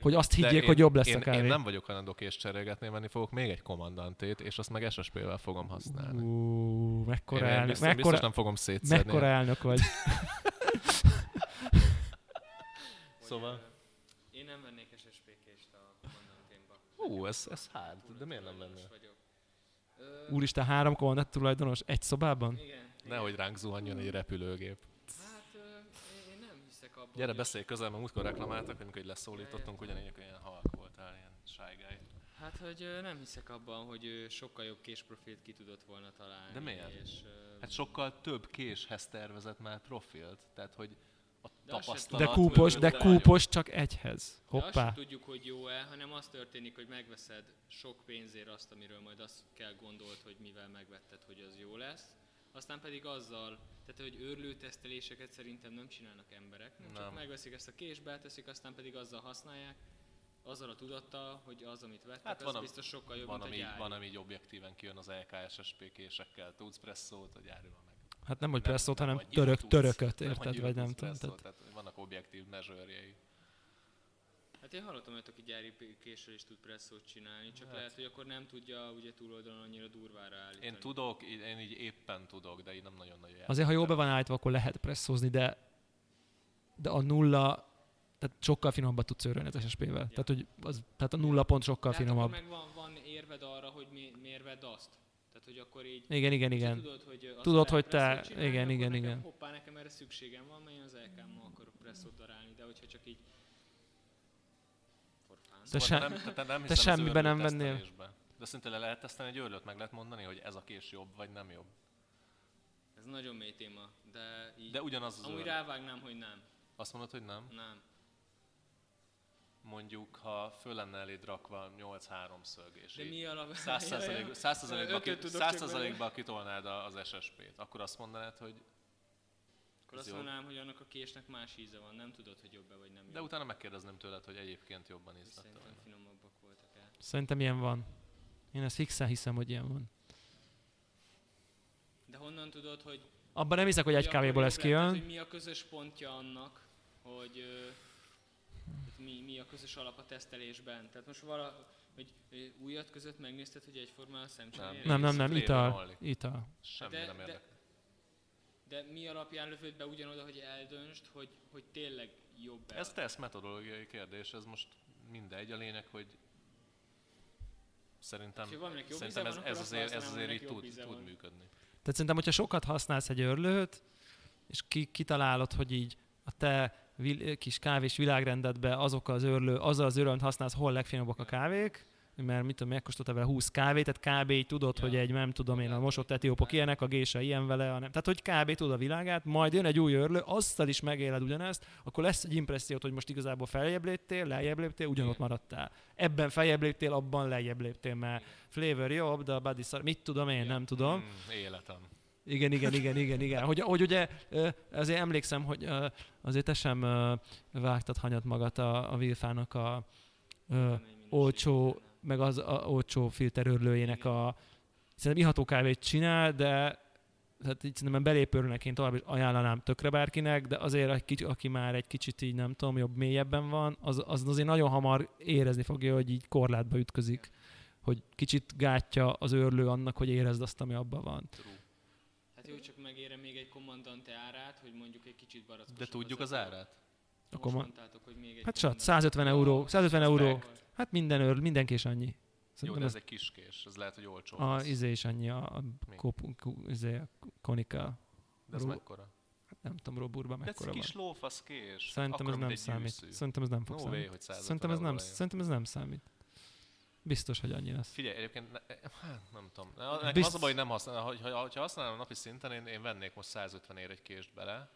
Speaker 1: hogy azt higgyék,
Speaker 2: én-
Speaker 1: hogy jobb lesz
Speaker 2: én,
Speaker 1: a kávé.
Speaker 2: Én nem vagyok hajlandó kést cserélgetni, venni fogok még egy kommandantét, és azt meg SSP-vel fogom használni.
Speaker 1: Ú, mekkora
Speaker 2: én
Speaker 1: elnök,
Speaker 2: biztos,
Speaker 1: mekkora,
Speaker 2: biztos nem fogom szétszedni.
Speaker 1: mekkora elnök vagy.
Speaker 2: Szóval?
Speaker 3: Én nem vennék SSP-kést a kommandanténba.
Speaker 2: Hú, ez, ez hát, de miért nem lennél?
Speaker 3: vagyok.
Speaker 1: Úristen, három kommandant tulajdonos egy szobában?
Speaker 3: Igen.
Speaker 2: Nehogy ránk zuhanjon egy repülőgép.
Speaker 3: Hát én- nem hiszek abban.
Speaker 2: Gyere, beszélj közel, mert múltkor reklamáltak, hogy amikor így leszólítottunk, ugyanígy ilyen halk voltál, ilyen guy.
Speaker 3: Hát, hogy nem hiszek abban, hogy sokkal jobb késprofilt ki tudott volna találni.
Speaker 2: De miért?
Speaker 3: És,
Speaker 2: Hát sokkal több késhez tervezett már profilt, tehát hogy tapasztalat...
Speaker 1: De kúpos, de kúpos csak egyhez.
Speaker 3: De azt
Speaker 1: Hoppá.
Speaker 3: sem tudjuk, hogy jó-e, hanem az történik, hogy megveszed sok pénzért azt, amiről majd azt kell gondolt, hogy mivel megvetted, hogy az jó lesz. Aztán pedig azzal, tehát hogy őrlő teszteléseket szerintem nem csinálnak emberek, nem,
Speaker 2: Nem.
Speaker 3: csak megveszik ezt a késbe, teszik, aztán pedig azzal használják, azzal a tudattal, hogy az, amit vettek,
Speaker 2: Hát van,
Speaker 3: az biztos sokkal jobb,
Speaker 2: Van,
Speaker 3: mint a
Speaker 2: ami,
Speaker 3: gyári.
Speaker 2: van, ami így objektíven kijön az LKSSP késekkel, tudsz presszót, a gyárival meg.
Speaker 1: Hát nem, hogy
Speaker 2: Nem-
Speaker 1: presszót,
Speaker 2: nem
Speaker 1: hanem
Speaker 2: annyira
Speaker 1: török,
Speaker 2: tudsz.
Speaker 1: törököt,
Speaker 2: Nem
Speaker 1: érted? Vagy nem tudom. Tehát
Speaker 2: Tehát vannak objektív mezőrjei.
Speaker 3: Hát én hallottam olyat, aki gyári késről is tud presszót csinálni, csak
Speaker 2: Hát.
Speaker 3: lehet, hogy akkor nem tudja ugye túloldalon annyira durvára állítani.
Speaker 2: Én tudok, én így éppen tudok, de így nem nagyon nagyon
Speaker 1: azért, ha jól be van állítva, akkor lehet presszózni, de, de a nulla, tehát sokkal finomabbat tudsz őrölni az SSP-vel. Tehát, hogy az, tehát a nulla pont sokkal
Speaker 3: De hát
Speaker 1: finomabb.
Speaker 3: akkor meg van, van érved arra, hogy mi, miért vedd azt. Tehát, hogy akkor így
Speaker 1: Igen, igen, igen.
Speaker 3: Tudod, hogy
Speaker 1: Tudod, hogy te-
Speaker 3: csinálni,
Speaker 1: igen, igen,
Speaker 3: nekem,
Speaker 1: igen.
Speaker 3: Hoppá, nekem erre szükségem van, mert én az LK-mmal akarok presszót darálni, de hogyha csak így.
Speaker 1: Te
Speaker 2: Szóval
Speaker 1: sem-
Speaker 2: nem, te, nem
Speaker 1: te semmiben nem vennél?
Speaker 2: De szinte le lehet tesztelni egy őrlőt, meg lehet mondani, hogy ez a kés jobb, vagy nem jobb.
Speaker 3: Ez nagyon mély téma, de így
Speaker 2: De ugyanaz az
Speaker 3: amúgy
Speaker 2: őrlő.
Speaker 3: rávágnám, hogy nem.
Speaker 2: Azt mondod, hogy nem?
Speaker 3: Nem.
Speaker 2: Mondjuk, ha föl lenne eléd rakva 8-3 szög, és
Speaker 3: De mi alap...
Speaker 2: 100%-ba 100%-ba
Speaker 3: Ötöt
Speaker 2: ki-
Speaker 3: tudok csak
Speaker 2: 100%-ba kitolnád a- az SSP-t, akkor azt mondanád, hogy
Speaker 3: Akkor azt mondanám, hogy annak a késnek más íze van, nem tudod, hogy jobb-e vagy nem jobb.
Speaker 2: de utána megkérdezném tőled, hogy egyébként jobban ízlett
Speaker 3: Szerintem finomabbak voltak el.
Speaker 1: Szerintem ilyen van. Én ezt fixen hiszem, hogy ilyen van.
Speaker 3: De honnan tudod, hogy
Speaker 1: Abban nem hiszek, hogy egy kávéból ez?
Speaker 3: Tehát,
Speaker 1: kijön.
Speaker 3: hogy mi a közös pontja annak, hogy mi, mi a közös alap a tesztelésben. Tehát most vala, hogy újat között megnézted, hogy egyforma a szemcseréje.
Speaker 1: Nem, nem, nem, ital. Ital.
Speaker 2: Semmi
Speaker 3: De-
Speaker 2: nem
Speaker 3: de-
Speaker 2: érdekel.
Speaker 3: De mi alapján lövöd be ugyanoda, hogy eldöntsd, hogy, hogy tényleg jobb
Speaker 2: Ez tesz metodológiai kérdés, ez most mindegy. A lényeg, hogy szerintem,
Speaker 3: jobb
Speaker 2: szerintem ez,
Speaker 3: van,
Speaker 2: ez azért, ez azért így tud, tud működni.
Speaker 1: Tehát szerintem, hogyha sokat használsz egy örlőt, és ki, kitalálod, hogy így a te vil, kis kávés világrendedbe azok az örlő, azzal az örömt használsz, hol legfinomabbak a kávék, mert mit tudom, megkóstoltál vele 20 kávét, tehát kb. így tudod,
Speaker 3: Ja.
Speaker 1: hogy egy, nem tudom én, a mosott etiópok ilyenek, a gésa ilyen vele, hanem, tehát hogy kb. tudod a világát, majd jön egy új örlő, azzal is megéled ugyanezt, akkor lesz egy impressziót, hogy most igazából feljebb léptél, lejjebb léptél, ugyanott maradtál. Ebben feljebb léptél, abban lejjebb léptél, mert flavor jobb, de a body szar, mit tudom én,
Speaker 3: Ja.
Speaker 1: nem tudom.
Speaker 2: Mm, életem.
Speaker 1: Igen, igen, igen, igen, igen. Hogy, hogy ugye azért emlékszem, hogy azért te sem vágtad hanyat magad a, a Wilfának a ö, olcsó, meg az a, olcsó filterörlőjének a szerintem iható kávét csinál, de tehát így szerintem belépőrnek én tovább is ajánlanám tökre bárkinek, de azért, kicsi, aki már egy kicsit így nem tudom, jobb, mélyebben van, az, az azért nagyon hamar érezni fogja, hogy így korlátba ütközik, hogy kicsit gátja az őrlő annak, hogy érezd azt, ami abban van.
Speaker 2: True.
Speaker 3: Hát jó, csak megérem még egy kommandante árát, hogy mondjuk egy kicsit barackosabb.
Speaker 2: De tudjuk az
Speaker 3: ár.
Speaker 2: árát?
Speaker 3: Most
Speaker 1: Akkor ma-
Speaker 3: mondtátok, hogy még egy
Speaker 1: Hát
Speaker 3: kommandante.
Speaker 1: 150 euró, 150 euró. Hát minden őr, mindenki is annyi.
Speaker 2: Jó,
Speaker 1: Szerintem
Speaker 2: de ez
Speaker 1: ez
Speaker 2: egy kis kés, ez lehet, hogy olcsó.
Speaker 1: a
Speaker 2: lesz.
Speaker 1: izé is annyi, a, a kop, izé, a konika.
Speaker 2: De ez
Speaker 1: Ró-
Speaker 2: mekkora?
Speaker 1: Nem tudom, Roburban
Speaker 2: De ez
Speaker 1: mekkora
Speaker 2: egy
Speaker 1: van.
Speaker 2: kis lófasz kés.
Speaker 1: Szerintem
Speaker 2: Akkora,
Speaker 1: ez nem számít.
Speaker 2: gyűszű.
Speaker 1: Szerintem ez nem fog
Speaker 2: No way,
Speaker 1: számít.
Speaker 2: hogy 150
Speaker 1: Szerintem ez, nem, szerintem ez nem számít. Biztos, hogy annyi lesz.
Speaker 2: Figyelj, egyébként, ne, hát nem tudom. Ne- Nekem
Speaker 1: Bizt-
Speaker 2: az a baj, hogy nem használom. Ha, ha, ha használom napi szinten, én, én vennék most 150 ér egy kést bele,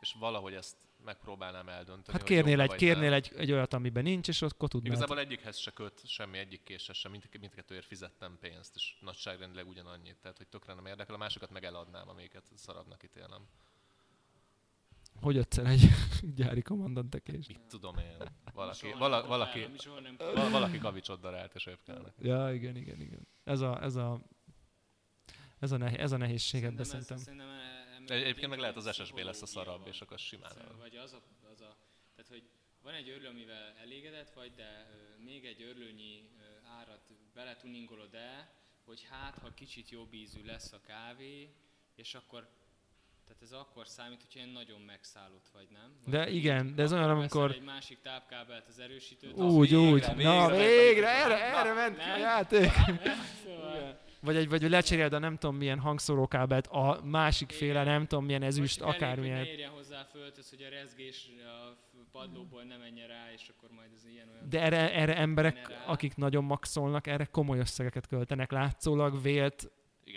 Speaker 2: és valahogy ezt megpróbálnám eldönteni.
Speaker 1: Hát kérnél, egy, kérnél
Speaker 2: nem.
Speaker 1: egy, egy olyat, amiben nincs, és akkor tudnád.
Speaker 2: Igazából egyikhez se köt semmi, egyik késhez sem, mind, mindkettőért fizettem pénzt, és nagyságrendileg ugyanannyit, tehát hogy tökre nem érdekel, a másokat meg eladnám, amiket szarabbnak ítélem.
Speaker 1: Hogy ötszer egy <laughs> gyári kommandantekés?
Speaker 2: Mit tudom én, valaki, vala, valaki,
Speaker 3: nem
Speaker 2: val- valaki kavicsot darált, és épkelnek.
Speaker 1: Ja, igen, igen, igen. Ez a, ez a, ez a, nehéz, ez a nehézség ebben
Speaker 3: Szerintem ez-
Speaker 1: szerintem.
Speaker 3: e-
Speaker 2: De egyébként meg lehet az SSB lesz a szarabb, és akkor simán.
Speaker 3: Vagy az a, az a, tehát hogy van egy örlő, amivel elégedett vagy, de még egy örlőnyi árat beletuningolod el, hogy hát, ha kicsit jobb ízű lesz a kávé, és akkor tehát ez akkor számít, hogyha ilyen nagyon megszállott vagy, nem? Vagy
Speaker 1: De igen, de ez olyan, amikor-
Speaker 3: egy másik tápkábelt az erősítőt,
Speaker 1: Úgy,
Speaker 2: végre,
Speaker 1: úgy.
Speaker 2: végre,
Speaker 1: Na,
Speaker 2: végre,
Speaker 1: végre, erre, erre ment ki a
Speaker 3: Nem?
Speaker 1: játék. <laughs>
Speaker 3: szóval,
Speaker 1: Vagy egy, vagy lecseréled a nem tudom milyen hangszórókábelt, a másik
Speaker 3: Igen.
Speaker 1: féle nem tudom milyen ezüst,
Speaker 3: Vagy elég, hogy
Speaker 1: akármilyen.
Speaker 3: ne érjen hozzá földhöz, hogy a rezgés a padlóból ne menjen rá, és akkor majd ez ilyen olyan.
Speaker 1: De erre, erre emberek, akik nagyon maxolnak, erre komoly összegeket költenek. Látszólag vélt,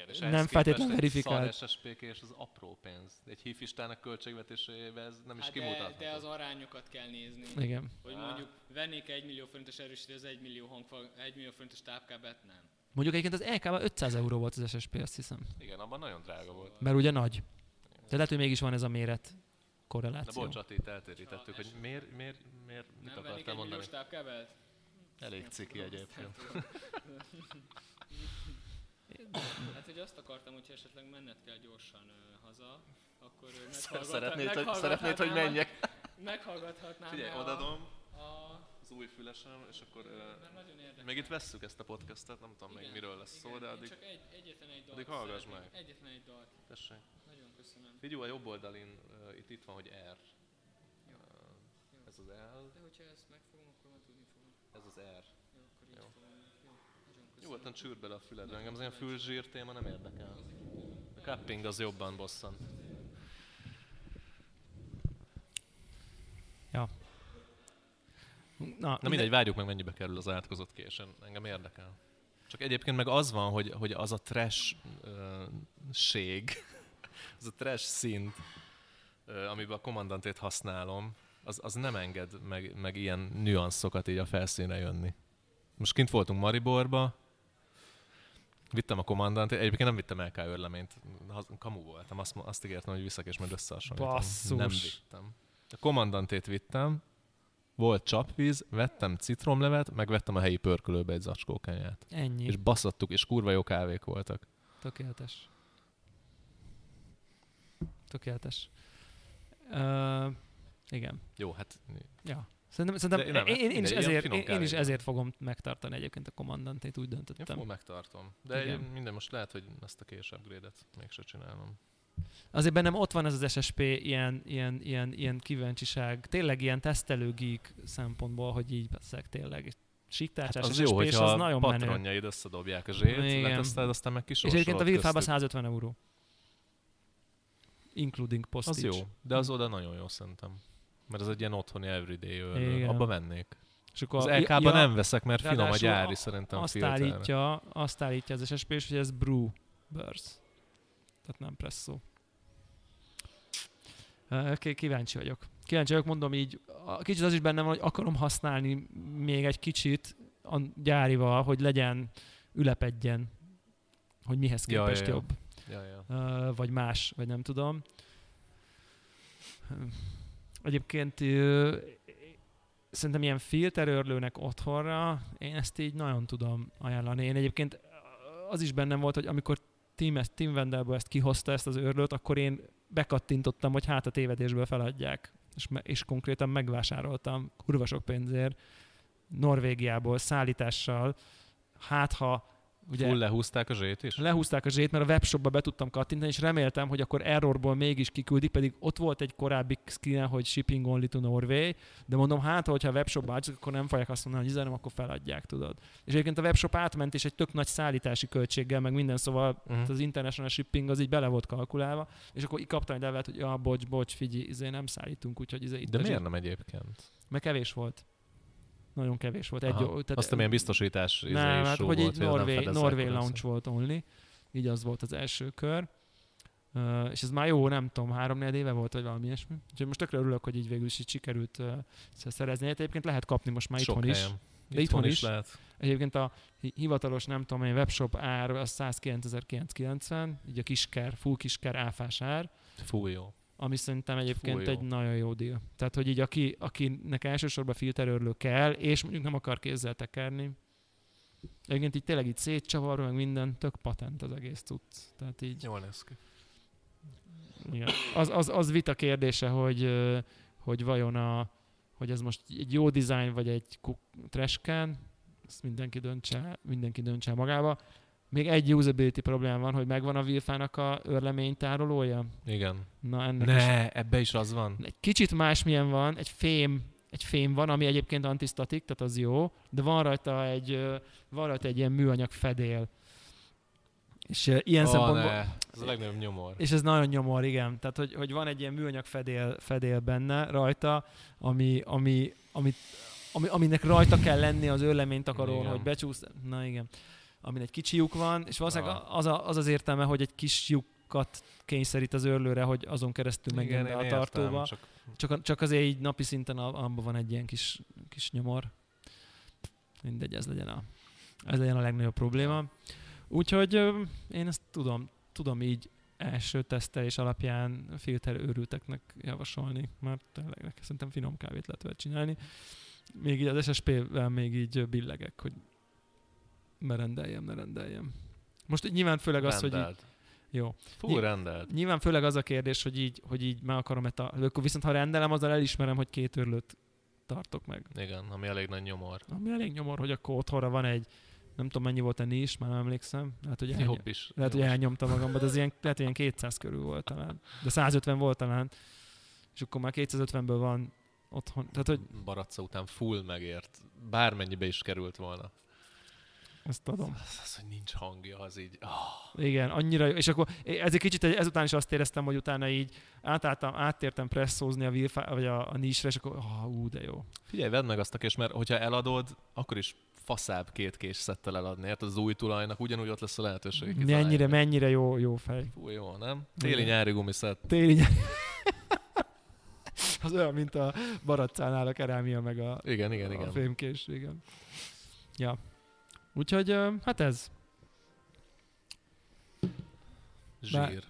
Speaker 2: Igen, és
Speaker 1: Nem
Speaker 2: ehhez
Speaker 1: feltétlenül verifikált.
Speaker 2: Egy szar SSPK és az apró pénz. Egy hifistának költségvetésében ez nem is
Speaker 3: Hát de,
Speaker 2: kimutatható.
Speaker 3: de az arányokat kell nézni.
Speaker 1: igen.
Speaker 3: Hogy mondjuk vennék egy millió forintos erősítő, az egy millió, hangfa, egy millió forintos tápkábelt, nem.
Speaker 1: Mondjuk egyébként az LK-ban 500 euró volt az SSP, azt hiszem.
Speaker 2: Igen, abban nagyon drága volt.
Speaker 1: Mert ugye nagy. De lehet, hogy mégis van ez a méret
Speaker 2: De
Speaker 1: korreláció.
Speaker 2: bocs, Ati, itt eltérítettük, hogy miért, miért, miért, mit
Speaker 3: Nem vennék
Speaker 2: akartál
Speaker 3: egy
Speaker 2: mondani?
Speaker 3: milliós tápkábelt?
Speaker 2: Elég ciki egyébként. <laughs>
Speaker 3: Hát, hogy azt akartam, hogyha esetleg menned kell gyorsan ö, haza, akkor ö, meghallgathat-
Speaker 2: Szeretnéd, szeretnéd, hogy menjek?
Speaker 3: Meghallgathatnám
Speaker 2: Figyelj,
Speaker 3: a-
Speaker 2: odadom
Speaker 3: A,
Speaker 2: az új fülesem, és akkor...
Speaker 3: mert nagyon érdekel.
Speaker 2: Még itt vesszük ezt a podcastet, nem tudom még
Speaker 3: Igen,
Speaker 2: miről lesz szó,
Speaker 3: igen,
Speaker 2: de
Speaker 3: én
Speaker 2: addig
Speaker 3: csak egy, egyetlen egy dalt
Speaker 2: addig hallgass meg.
Speaker 3: Egyetlen egy dalt.
Speaker 2: tessék.
Speaker 3: Nagyon köszönöm.
Speaker 2: Figyelj, a jobb oldalin uh, itt, itt van, hogy R.
Speaker 3: Jó.
Speaker 2: Uh, ez az L,
Speaker 3: De hogyha ezt megfogom, akkor már tudni fogom.
Speaker 2: ez az R.
Speaker 3: Jó, akkor így
Speaker 2: Jó.
Speaker 3: fogom. Jó, nagyon köszönöm.
Speaker 2: Nyugodtan csűr bele a füledbe, engem az ilyen fülzsír téma nem érdekel. A cupping az jobban bosszant.
Speaker 1: Na,
Speaker 2: Na mindegy, várjuk meg, mennyibe kerül az átkozott kés, engem érdekel. Csak egyébként meg az van, hogy, hogy az a trash uh, ség, <laughs> az a trash szint, amiben a kommandantét használom, az, az nem enged meg, meg ilyen nüanszokat így a felszínre jönni. Most kint voltunk Mariborba, vittem a kommandantét, egyébként nem vittem LK örleményt, kamu voltam, azt, azt ígértem, hogy visszak és majd összehasonlítom.
Speaker 1: Basszus.
Speaker 2: Nem vittem. A kommandantét vittem, volt csapvíz, vettem citromlevet, meg vettem a helyi pörkölőbe egy zacskó kenyát.
Speaker 1: ennyi.
Speaker 2: És basszattuk, és kurva jó kávék voltak.
Speaker 1: Tökéletes. Tökéletes. Uh, igen.
Speaker 2: Jó, hát
Speaker 1: Ja. Szerintem, szerintem
Speaker 2: nem,
Speaker 1: én, én, én, is ezért, én, én is ezért fogom megtartani egyébként a kommandantét, úgy
Speaker 2: én
Speaker 1: döntöttem.
Speaker 2: fogom megtartom. De
Speaker 1: Igen.
Speaker 2: minden most lehet, hogy ezt a kés upgrade-et mégse csinálom.
Speaker 1: Azért bennem ott van ez az SSP ilyen, ilyen, ilyen, ilyen kíváncsiság, tényleg ilyen tesztelő geek szempontból, hogy így beszek tényleg.
Speaker 2: Hát
Speaker 1: Síktárcsás
Speaker 2: az
Speaker 1: SSP,
Speaker 2: jó,
Speaker 1: és
Speaker 2: hogyha
Speaker 1: az
Speaker 2: a
Speaker 1: nagyon menő.
Speaker 2: patronjaid összedobják a zsét, leteszteled, aztán meg
Speaker 1: És
Speaker 2: kisorsolod
Speaker 1: egyébként a Wilfába
Speaker 2: köztük.
Speaker 1: 150 euró. including
Speaker 2: Az
Speaker 1: postage.
Speaker 2: jó, de az oda nagyon jó szerintem. Mert ez egy ilyen otthoni everyday.
Speaker 1: Igen.
Speaker 2: Abba vennék.
Speaker 1: És akkor
Speaker 2: Az LK-ban
Speaker 1: ja,
Speaker 2: nem veszek, mert finom a gyári szerintem
Speaker 1: azt
Speaker 2: filterre.
Speaker 1: állítja, azt állítja az SSP is, hogy ez brew burst. Tehát nem presszó. Kíváncsi vagyok. Kíváncsi vagyok, mondom így, kicsit az is bennem van, hogy akarom használni még egy kicsit a gyárival, hogy legyen, ülepedjen, hogy mihez képest
Speaker 2: ja, ja.
Speaker 1: jobb.
Speaker 2: Ja, ja.
Speaker 1: Vagy más, vagy nem tudom. Egyébként szerintem ilyen filterörlőnek otthonra én ezt így nagyon tudom ajánlani. Én egyébként az is bennem volt, hogy amikor Tim, ezt, Tim Wendelből ezt kihozta ezt az örlőt, akkor én bekattintottam, hogy hát a tévedésből feladják. És, és konkrétan megvásároltam kurva sok pénzért Norvégiából szállítással, hát ha ugye
Speaker 2: Full lehúzták a zsét is?
Speaker 1: lehúzták a zsét, mert a webshopba be tudtam kattintani, és reméltem, hogy akkor errorból mégis kiküldik, pedig ott volt egy korábbi screen, hogy shipping only to Norway, de mondom, hát, hogyha a webshopba átjuk, akkor nem fogják azt mondani, hogy üzenem, akkor feladják, tudod. És egyébként a webshop átment, és egy tök nagy szállítási költséggel, meg minden, szóval
Speaker 2: Mhm.
Speaker 1: az international shipping az így bele volt kalkulálva, és akkor így kaptam egy levelet, hogy ja, bocs, bocs, figyelj, izé nem szállítunk, úgyhogy izé itt
Speaker 2: De miért
Speaker 1: zsét.
Speaker 2: nem egyébként?
Speaker 1: Mert kevés volt. Nagyon kevés volt. Egy,
Speaker 2: Aha.
Speaker 1: tehát
Speaker 2: Azt milyen biztosítás izé
Speaker 1: nem,
Speaker 2: is
Speaker 1: hát, hogy
Speaker 2: volt,
Speaker 1: egy
Speaker 2: hogy az nem össze.
Speaker 1: launch volt only, így az volt az első kör. Uh, és ez már jó, nem tudom, három éve volt, vagy valami ilyesmi. Úgyhogy most tökre örülök, hogy így végül is így sikerült uh, szerezni. Hát Egyébként lehet kapni most már
Speaker 2: Sok
Speaker 1: itthon is.
Speaker 2: helyen.
Speaker 1: De itthon is.
Speaker 2: lehet.
Speaker 1: Egyébként a hi- hivatalos, nem tudom, én webshop ár az 109.990, így a kisker, full kisker áfás ár,
Speaker 2: Fú, jó.
Speaker 1: Ami szerintem egyébként
Speaker 2: Fú, jó.
Speaker 1: egy nagyon jó deal. Tehát, hogy így aki, akinek elsősorban filterőrlő kell, és mondjuk nem akar kézzel tekerni, egyébként így tényleg így szétcsavar, meg minden, tök patent az egész cucc. Tehát így,
Speaker 2: Jól néz ki.
Speaker 1: igen. Az, az, az vita kérdése, hogy, hogy vajon a, hogy ez most egy jó design, vagy egy kuk- trash can, ezt mindenki döntse, mindenki döntse magába. Még egy usability probléma van, hogy megvan a Wilfának a örlemény tárolója.
Speaker 2: Igen.
Speaker 1: Na ennek is
Speaker 2: Ne, ebbe is az van.
Speaker 1: egy kicsit másmilyen van, egy fém, egy fém van, ami egyébként antistatik, tehát az jó, de van rajta egy, van rajta egy ilyen műanyag fedél. És ilyen
Speaker 2: Ó,
Speaker 1: szempontból...
Speaker 2: ne. Ez a legnagyobb nyomor.
Speaker 1: És ez nagyon nyomor, igen. Tehát, hogy, hogy van egy ilyen műanyag fedél, fedél benne rajta, ami, ami, amit, ami, aminek rajta kell lenni az őrleménytakarón,
Speaker 2: Igen.
Speaker 1: hogy becsúsz. Na igen. Amin egy kicsi lyuk van, és valószínűleg
Speaker 2: Ah.
Speaker 1: az, a, az az értelme, hogy egy kis lyukat kényszerít az őrlőre, hogy azon keresztül menjen be
Speaker 2: én
Speaker 1: a
Speaker 2: értem,
Speaker 1: tartóba.
Speaker 2: Csak
Speaker 1: Csak, csak azért így napi szinten abban van egy ilyen kis, kis nyomor. Mindegy, ez legyen a, ez legyen a legnagyobb probléma. Úgyhogy én ezt tudom, tudom így első tesztelés alapján filter őrülteknek javasolni, mert tényleg szerintem finom kávét lehet vele csinálni. Még így az SSP-vel még így billegek, hogy ne rendeljem, ne rendeljem. Most nyilván főleg az, hogy így, jó.
Speaker 2: Fú,
Speaker 1: Ny-
Speaker 2: rendeld.
Speaker 1: Nyilván főleg az a kérdés, hogy így, hogy így meg akarom-e ta- akkor viszont ha rendelem, azzal elismerem, hogy két örlőt tartok meg.
Speaker 2: Igen, ami elég nagy nyomor.
Speaker 1: Ami elég nyomor, hogy akkor otthonra van egy, nem tudom mennyi volt a nis, már nem emlékszem. Lehet, hogy, elny-
Speaker 2: is.
Speaker 1: lehet, hogy elnyomta magamba, de az ilyen, lehet, hogy ilyen 200 körül volt talán. De 150 volt talán. És akkor már 250-ből van otthon. Tehát, hogy
Speaker 2: Baratza után full megért. Bármennyibe is került volna.
Speaker 1: Ezt tudom.
Speaker 2: Az, az hogy nincs hangja, az így... Oh.
Speaker 1: Igen, annyira jó. És akkor ezért kicsit ezután is azt éreztem, hogy utána így átálltam, áttértem presszózni a, Wilfa, vagy a, a nisre, és akkor ah, ú, de jó.
Speaker 2: Figyelj, vedd meg azt a kést, mert hogyha eladod, akkor is faszább két kés szettel eladni, érted? Az új tulajnak ugyanúgy ott lesz a lehetőség.
Speaker 1: Mennyire, mennyire jó, jó fej.
Speaker 2: Fú, jó, nem? Téli-nyári gumiszett.
Speaker 1: Téli nyár- <laughs> Az olyan, mint a baraccánál a kerámia, meg a,
Speaker 2: Igen, igen,
Speaker 1: a
Speaker 2: igen.
Speaker 1: fémkés, igen. Ja. Úgyhogy, hát ez.
Speaker 2: Zsír.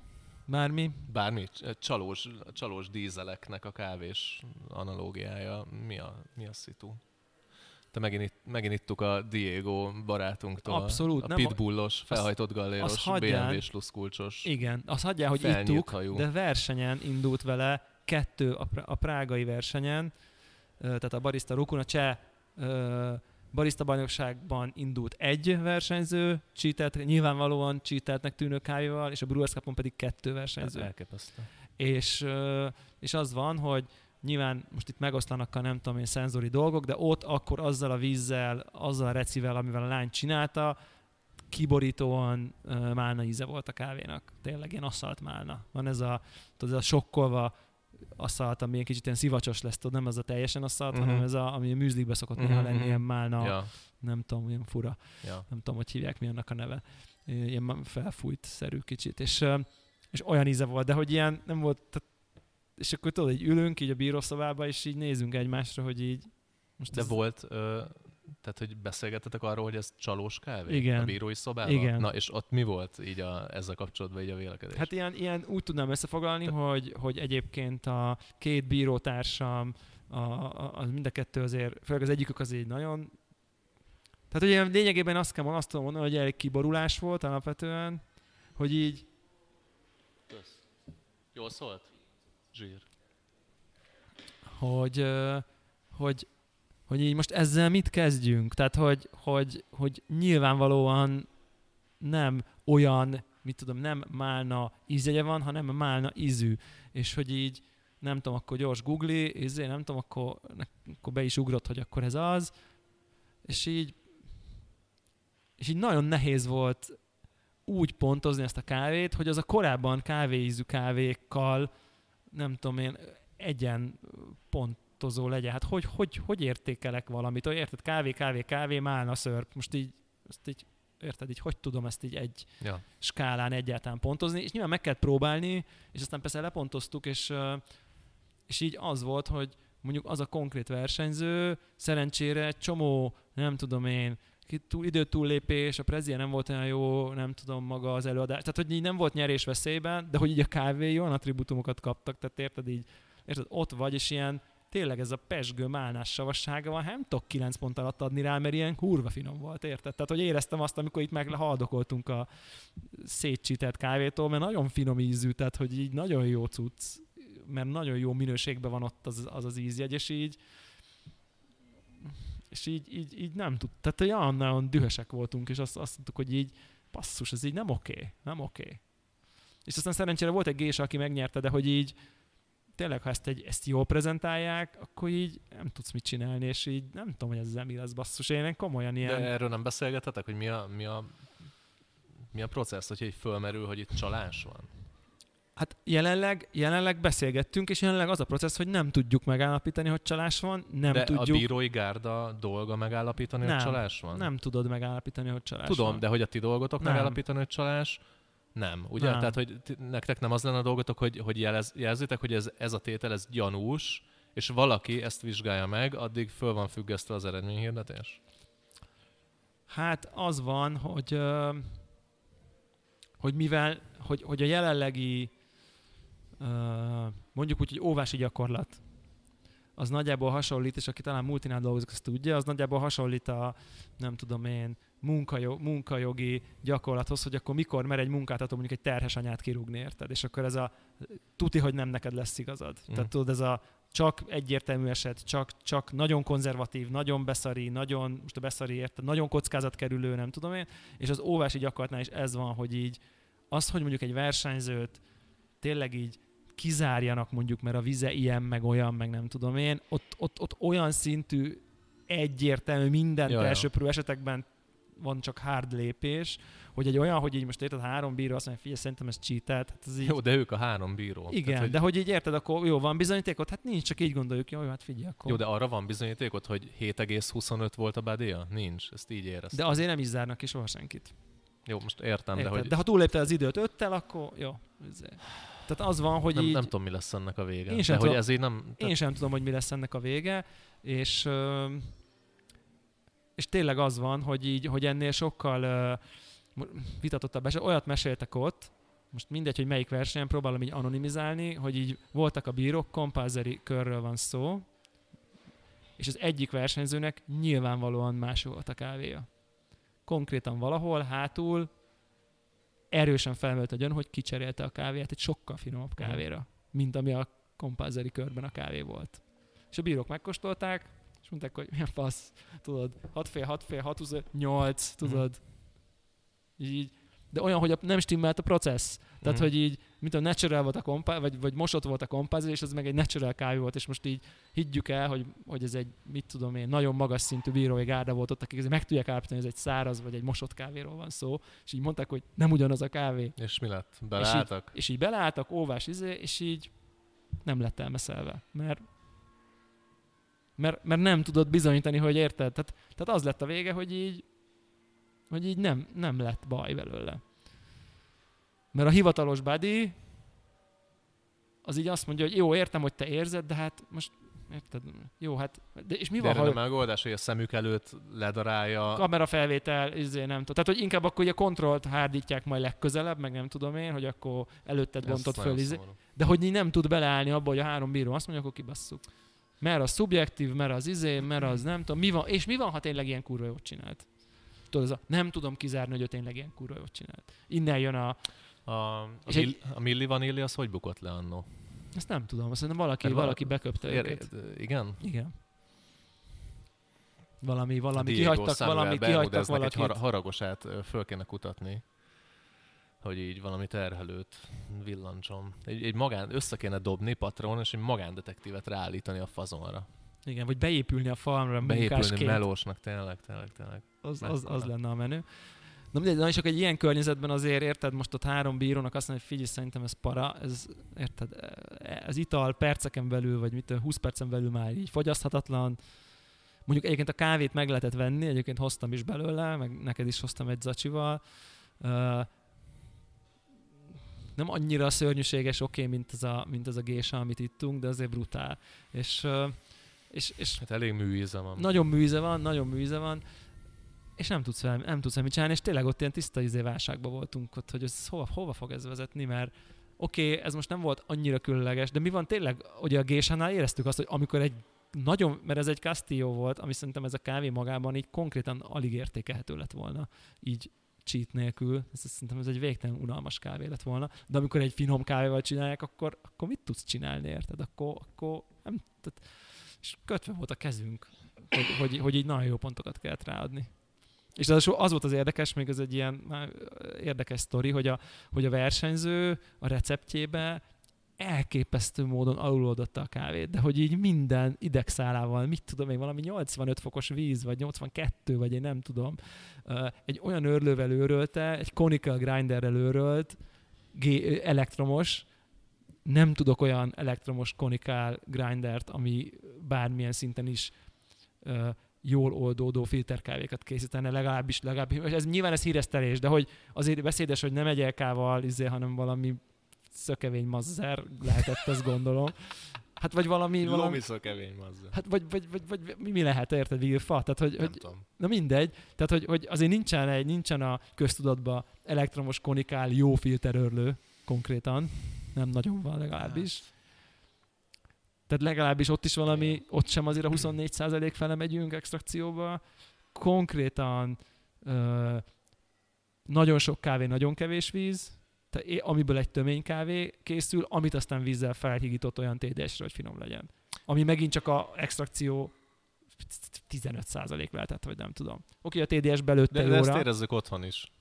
Speaker 1: Bármi.
Speaker 2: Bármi, csalós, csalós dízeleknek a kávés analógiája. Mi a, mi a szitu? Te megint, itt, megint ittuk a Diego barátunktól.
Speaker 1: Abszolút,
Speaker 2: A
Speaker 1: nem a-
Speaker 2: pitbullos, felhajtott galléros. BMW-s luszkulcsos.
Speaker 1: Igen, azt hagyjál, hogy ittuk,
Speaker 2: hajú.
Speaker 1: de versenyen indult vele kettő a, a prágai versenyen, tehát a Barista Rukun, a cseh barista bajnokságban indult egy versenyző, cheatelt, nyilvánvalóan cheateltnek tűnő kávéval, és a Brewers Cupon pedig kettő versenyző.
Speaker 2: Elképesztő.
Speaker 1: és, és az van, hogy nyilván most itt megoszlanak a nem tudom én szenzori dolgok, de ott akkor azzal a vízzel, azzal a recivel, amivel a lány csinálta, kiborítóan uh, málna íze volt a kávénak. Tényleg ilyen asszalt málna. Van ez a, tudod, ez a sokkolva asszalt, ami egy kicsit ilyen szivacsos lesz, tudod, nem ez a teljesen asszalt, uh-huh. hanem ez a, ami a műzlikbe szokott uh-huh. néha lenni, ilyen málna,
Speaker 2: Ja,
Speaker 1: nem tudom, ilyen fura,
Speaker 2: ja.
Speaker 1: nem tudom, hogy hívják, mi annak a neve. Ilyen felfújt-szerű kicsit. És, és olyan íze volt, de hogy ilyen nem volt, tehát, és akkor tudod, így ülünk így a bírószobába, és így nézünk egymásra, hogy így most
Speaker 2: De
Speaker 1: ez,
Speaker 2: volt, ö, tehát hogy beszélgettetek arról, hogy ez csalós kávé?
Speaker 1: Igen.
Speaker 2: A bírói szobában?
Speaker 1: Igen.
Speaker 2: Na, és ott mi volt így a, ezzel kapcsolatban így a vélekedés?
Speaker 1: Hát ilyen, ilyen úgy tudnám összefoglalni, hogy, hogy egyébként a két bírótársam, a, a, a mind a kettő azért, főleg az egyikük az így nagyon tehát ugye lényegében azt kell azt tudom mondani, hogy elég kiborulás volt alapvetően, hogy így,
Speaker 2: Kösz. Jól szólt? Zsír.
Speaker 1: hogy, hogy, hogy így most ezzel mit kezdjünk? Tehát, hogy, hogy, hogy nyilvánvalóan nem olyan, mit tudom, nem málna ízegye van, hanem málna ízű. És hogy így, nem tudom, akkor gyors googli, izé, nem tudom, akkor, akkor be is ugrott, hogy akkor ez az. És így, és így nagyon nehéz volt úgy pontozni ezt a kávét, hogy az a korábban kávéízű kávékkal, nem tudom én, egyen pontozó legyen. Hát hogy, hogy, hogy értékelek valamit? Hogy érted, kávé, kávé, kávé, málna, szörp. Most így, ezt így, érted, így hogy tudom ezt így egy
Speaker 2: Ja.
Speaker 1: skálán egyáltalán pontozni, és nyilván meg kellett próbálni, és aztán persze lepontoztuk, és, és így az volt, hogy mondjuk az a konkrét versenyző szerencsére egy csomó, nem tudom én, túl, időtúllépés, a prezia nem volt olyan jó, nem tudom maga az előadás, tehát hogy így nem volt nyerés veszélyben, de hogy így a kávé olyan attribútumokat kaptak, tehát érted így, érted, ott vagy, és ilyen tényleg ez a pesgő málnás savassága van, nem tudok 9 pont alatt adni rá, mert ilyen kurva finom volt, érted? Tehát, hogy éreztem azt, amikor itt meg haldokoltunk a szétcsített kávétól, mert nagyon finom ízű, tehát, hogy így nagyon jó cucc, mert nagyon jó minőségben van ott az az, az ízjegy, és így és így, így, így nem tud, tehát olyan nagyon dühösek voltunk, és azt, azt mondtuk, hogy így basszus, ez így nem oké, nem oké. És aztán szerencsére volt egy gésa, aki megnyerte, de hogy így tényleg, ha ezt, egy, ezt jól prezentálják, akkor így nem tudsz mit csinálni, és így nem tudom, hogy ezzel mi lesz basszus. Én komolyan ilyen...
Speaker 2: De erről nem beszélgetetek, hogy mi a, mi a, mi a processz, hogyha így fölmerül, hogy itt csalás van?
Speaker 1: Hát jelenleg, jelenleg beszélgettünk, és jelenleg az a processz, hogy nem tudjuk megállapítani, hogy csalás van, nem
Speaker 2: de
Speaker 1: tudjuk,
Speaker 2: a bírói gárda dolga megállapítani,
Speaker 1: Nem,
Speaker 2: hogy csalás van?
Speaker 1: nem tudod megállapítani, hogy csalás
Speaker 2: Tudom,
Speaker 1: van.
Speaker 2: de hogy a ti dolgotok
Speaker 1: Nem.
Speaker 2: megállapítani, hogy csalás? Nem. Ugye?
Speaker 1: Nem.
Speaker 2: Tehát, hogy nektek nem az lenne a dolgotok, hogy, hogy jelez, jelzitek, hogy ez, ez a tétel, ez gyanús, és valaki ezt vizsgálja meg, addig föl van függesztve az eredményhirdetés?
Speaker 1: Hát az van, hogy, hogy mivel, hogy, hogy a jelenlegi mondjuk úgy, hogy óvási gyakorlat, az nagyjából hasonlít, és aki talán multinál dolgozik, azt tudja, az nagyjából hasonlít a, nem tudom én, munkajog, munkajogi gyakorlathoz, hogy akkor mikor mer egy munkáltató mondjuk egy terhes anyát kirúgni, érted? És akkor ez a tuti, hogy nem neked lesz igazad.
Speaker 2: Mm.
Speaker 1: Tehát tudod, ez a csak egyértelmű eset, csak, csak nagyon konzervatív, nagyon beszari, nagyon, most a beszari érted, nagyon kockázatkerülő, nem tudom én, és az óvási gyakorlatnál is ez van, hogy így az, hogy mondjuk egy versenyzőt tényleg így kizárjanak mondjuk, mert a vize ilyen, meg olyan, meg nem tudom én, ott, ott, ott olyan szintű egyértelmű minden
Speaker 2: Ja, ja.
Speaker 1: elsőprő esetekben van csak hard lépés, hogy egy olyan, hogy így most érted három bíró azt mondja, figyelj, szerintem ez cheatet, hát ez így,
Speaker 2: Jó, de ők a három bíró.
Speaker 1: igen,
Speaker 2: Tehát, hogy,
Speaker 1: de hogy így érted, akkor jó, van bizonyítékot? Hát nincs, csak így gondoljuk, jó, hát figyelj, akkor.
Speaker 2: Jó, de arra van bizonyítékot, hogy 7,25 volt a bádéja? Nincs, ezt így éreztem.
Speaker 1: de azért nem is zárnak ki soha senkit.
Speaker 2: Jó, most értem,
Speaker 1: Érted?
Speaker 2: de hogy
Speaker 1: de ha túllépte az időt öttel, akkor jó. Ez- Tehát az van, hogy
Speaker 2: nem,
Speaker 1: így...
Speaker 2: nem tudom, mi lesz ennek a vége.
Speaker 1: Én
Speaker 2: de
Speaker 1: sem
Speaker 2: hogy
Speaker 1: tudom.
Speaker 2: ez így nem...
Speaker 1: Én sem tudom, hogy mi lesz ennek a vége, és, ö, és tényleg az van, hogy így, hogy ennél sokkal mo- vitatottabb eset. Olyat meséltek ott, most mindegy, hogy melyik versenyen, próbálom így anonimizálni, hogy így voltak a bírók, kompázeri körről van szó, és az egyik versenyzőnek nyilvánvalóan más volt a kávéja. Konkrétan valahol, hátul erősen felmerült a gyanú, hogy kicserélte a kávéját egy sokkal finomabb kávéra, mint ami a kompázeri körben a kávé volt. És a bírók megkóstolták, és mondták, hogy milyen fasz, tudod, 6 fél, 6 fél, 6 20, 8, tudod. Így, de olyan, hogy a, nem stimmelt a processz. Tehát,
Speaker 2: Mhm.
Speaker 1: hogy így, mint a natural volt a kompá, vagy, vagy mosott volt a kompázil, és ez meg egy natural kávé volt, és most így higgyük el, hogy, hogy ez egy, mit tudom én, nagyon magas szintű bírói gárda volt ott, akik meg tudják állapítani, hogy ez egy száraz, vagy egy mosott kávéról van szó, és így mondták, hogy nem ugyanaz a kávé.
Speaker 2: És mi lett? Beleálltak?
Speaker 1: És így beleálltak, óvás izé, és így nem lett elmeszelve. Mert, mert, mert nem tudod bizonyítani, hogy érted. Tehát, tehát az lett a vége, hogy így, hogy így nem, nem lett baj belőle. Mert a hivatalos buddy az így azt mondja, hogy jó, értem, hogy te érzed, de hát most érted, jó, hát, de és mi
Speaker 2: Mi
Speaker 1: van,
Speaker 2: de
Speaker 1: ha
Speaker 2: erre nem megoldás, hogy a szemük előtt ledarálja.
Speaker 1: kamerafelvétel, izé, nem tudom. Tehát, hogy inkább akkor ugye kontrollt hárdítják majd legközelebb, meg nem tudom én, hogy akkor előtted bontott föl, izé. De hogy így nem tud beleállni abba, hogy a három bíró azt mondja, akkor kibasszuk. Mert az szubjektív, mert az izé, mert az nem tudom, mi van, és mi van, ha tényleg ilyen kurva jót csinált? Tudod, ez a, nem tudom kizárni, hogy ő tényleg ilyen kurva jót csinált. Innen jön a,
Speaker 2: A, a,
Speaker 1: És
Speaker 2: mill, a Milli Vanilli az hogy bukott le annó?
Speaker 1: ezt nem tudom, azt szerintem valaki,
Speaker 2: Mert vala-
Speaker 1: valaki beköpte
Speaker 2: Ér,
Speaker 1: őket.
Speaker 2: igen?
Speaker 1: Igen. Valami, valami,
Speaker 2: Diego
Speaker 1: kihagytak, valami, kihagytak
Speaker 2: egy
Speaker 1: valakit.
Speaker 2: har- haragosát föl kéne kutatni, hogy így valami terhelőt villancsom. Egy, egy magán, össze kéne dobni patron, és egy magándetektívet ráállítani a fazonra.
Speaker 1: Igen, vagy beépülni a farmra
Speaker 2: Beépülni
Speaker 1: munkásként.
Speaker 2: melósnak, tényleg, tényleg, tényleg.
Speaker 1: az, az, az lenne a menő. Na mindegy, na és akkor egy ilyen környezetben azért érted, most ott három bírónak azt mondja, hogy figyelj, szerintem ez para, ez, érted, ez ital perceken belül, vagy mit, tudom, 20 percen belül már így fogyaszthatatlan. Mondjuk egyébként a kávét meg lehetett venni, egyébként hoztam is belőle, meg neked is hoztam egy zacsival. Nem annyira szörnyűséges, oké, okay, mint ez a, mint ez a gésa, amit ittunk, de azért brutál. És, és, és
Speaker 2: Hát elég műíze van.
Speaker 1: nagyon műze van, nagyon műze van, és nem tudsz vele, nem tudsz mit csinálni, és tényleg ott ilyen tiszta izé válságban voltunk ott, hogy ez hova, hova fog ez vezetni, mert oké, okay, ez most nem volt annyira különleges, de mi van tényleg, ugye a Gésánál éreztük azt, hogy amikor egy nagyon, mert ez egy Castillo volt, ami szerintem ez a kávé magában így konkrétan alig értékelhető lett volna, így cheat nélkül, ez, szerintem ez egy végtelen unalmas kávé lett volna, de amikor egy finom kávéval csinálják, akkor, akkor mit tudsz csinálni, érted? Akkor, akkor nem, tehát, és kötve volt a kezünk, hogy, hogy, hogy így nagyon jó pontokat kellett ráadni. És az, az volt az érdekes, még ez egy ilyen már érdekes sztori, hogy a, hogy a versenyző a receptjébe elképesztő módon aluloldotta a kávét, de hogy így minden idegszálával, mit tudom én, valami 85 fokos víz, vagy 82, vagy én nem tudom, egy olyan őrlővel őrölte, egy conical grinderrel őrölt, elektromos, nem tudok olyan elektromos conical grindert, ami bármilyen szinten is jól oldódó filterkávékat készítene, legalábbis, legalábbis, ez nyilván ez híresztelés, de hogy azért beszédes, hogy nem egy elkával, izé, hanem valami szökevény mazzer lehetett, ezt gondolom. Hát vagy valami, valami
Speaker 2: Lomiszó kevény mazza.
Speaker 1: hát vagy, vagy, vagy, vagy, mi, lehet, érted, vilfa? Tehát, hogy,
Speaker 2: Nem
Speaker 1: hogy
Speaker 2: tudom.
Speaker 1: Na mindegy, tehát hogy, hogy azért nincsen, egy, nincsen a köztudatban elektromos konikál jó filterörlő konkrétan, nem nagyon van legalábbis. Tehát legalábbis ott is valami,
Speaker 2: Igen.
Speaker 1: ott sem azért a 24% fele megyünk extrakcióba. Konkrétan ö, nagyon sok kávé, nagyon kevés víz, tehát amiből egy tömény kávé készül, amit aztán vízzel felhigított olyan TDS-re, hogy finom legyen. Ami megint csak a extrakció 15% lehetett, vagy nem tudom. Oké, a TDS belőtte
Speaker 2: De, de ezt érezzük otthon is.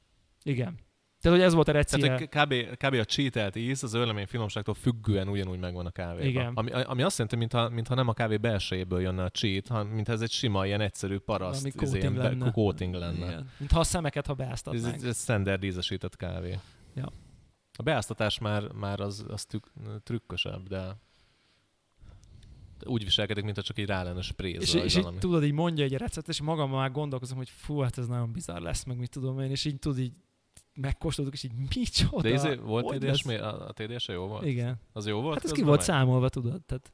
Speaker 1: Igen. Tehát, hogy ez volt a recia.
Speaker 2: Tehát kb, kb. a cheatelt íz az örlemény finomságtól függően ugyanúgy megvan a kávéban.
Speaker 1: Igen.
Speaker 2: Ami, ami azt jelenti, mintha, mintha nem a kávé belsejéből jönne a cheat, hanem mintha ez egy sima, ilyen egyszerű paraszt,
Speaker 1: coating
Speaker 2: ilyen
Speaker 1: lenne.
Speaker 2: be- coating lenne.
Speaker 1: Igen. Mint ha a szemeket, ha beáztatnánk.
Speaker 2: ez, ez standard ízesített kávé.
Speaker 1: Ja.
Speaker 2: A beáztatás már, már az, az tük, trükkösebb, de úgy viselkedik, mintha csak így rá lenne sprézve,
Speaker 1: És, és így tudod, így mondja egy recept, és magammal már gondolkozom, hogy fú, hát ez nagyon bizarr lesz, meg mit tudom én, és így tudod, így megkóstoltuk, és így micsoda.
Speaker 2: De izé, volt TDS, mi? A, a TDS-e jó volt?
Speaker 1: Igen.
Speaker 2: Az jó volt?
Speaker 1: Hát ez ki volt számolva, tudod, tehát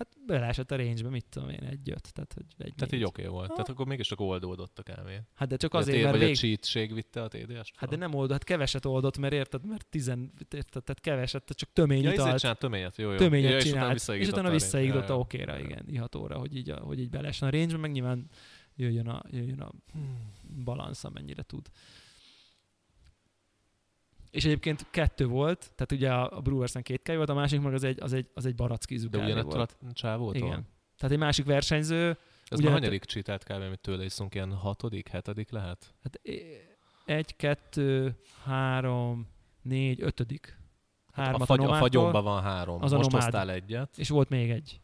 Speaker 1: hát beleesett a range mit tudom én, egy öt, tehát hogy egy
Speaker 2: Tehát így
Speaker 1: négy.
Speaker 2: oké volt. Tehát akkor mégis csak oldódott a kávé.
Speaker 1: Hát de csak
Speaker 2: a
Speaker 1: azért, mert
Speaker 2: vagy a
Speaker 1: vég...
Speaker 2: cheatség vitte a TDS-t?
Speaker 1: Hát de nem oldott, hát keveset oldott, mert érted, mert tizen, érted, tehát keveset, tehát csak tömény
Speaker 2: Ja,
Speaker 1: italt.
Speaker 2: ezért csinált töményet, jó, jó.
Speaker 1: töményet
Speaker 2: ja, és
Speaker 1: csinált,
Speaker 2: utána
Speaker 1: és utána
Speaker 2: a Ja, ja.
Speaker 1: okéra,
Speaker 2: Ja, ja.
Speaker 1: igen, ihatóra, hogy így, a, hogy így belesen a range meg nyilván jöjjön a, jöjjön a balansz, amennyire tud. És egyébként kettő volt, tehát ugye a, a Brewersen két kávé volt, a másik meg az egy, az egy, az egy barackízű
Speaker 2: De ugyanettől
Speaker 1: volt.
Speaker 2: a csávótól?
Speaker 1: Igen. Tehát egy másik versenyző,
Speaker 2: Ez
Speaker 1: Ugye
Speaker 2: már
Speaker 1: hát-
Speaker 2: hanyadik cheatelt kávé, amit tőle iszunk, ilyen hatodik, hetedik lehet?
Speaker 1: hát egy, kettő, három, négy, ötödik.
Speaker 2: A,
Speaker 1: Hármat a,
Speaker 2: fagy, a
Speaker 1: nomádtól,
Speaker 2: fagyomban van három.
Speaker 1: Az a
Speaker 2: Most hoztál egyet.
Speaker 1: és volt még egy.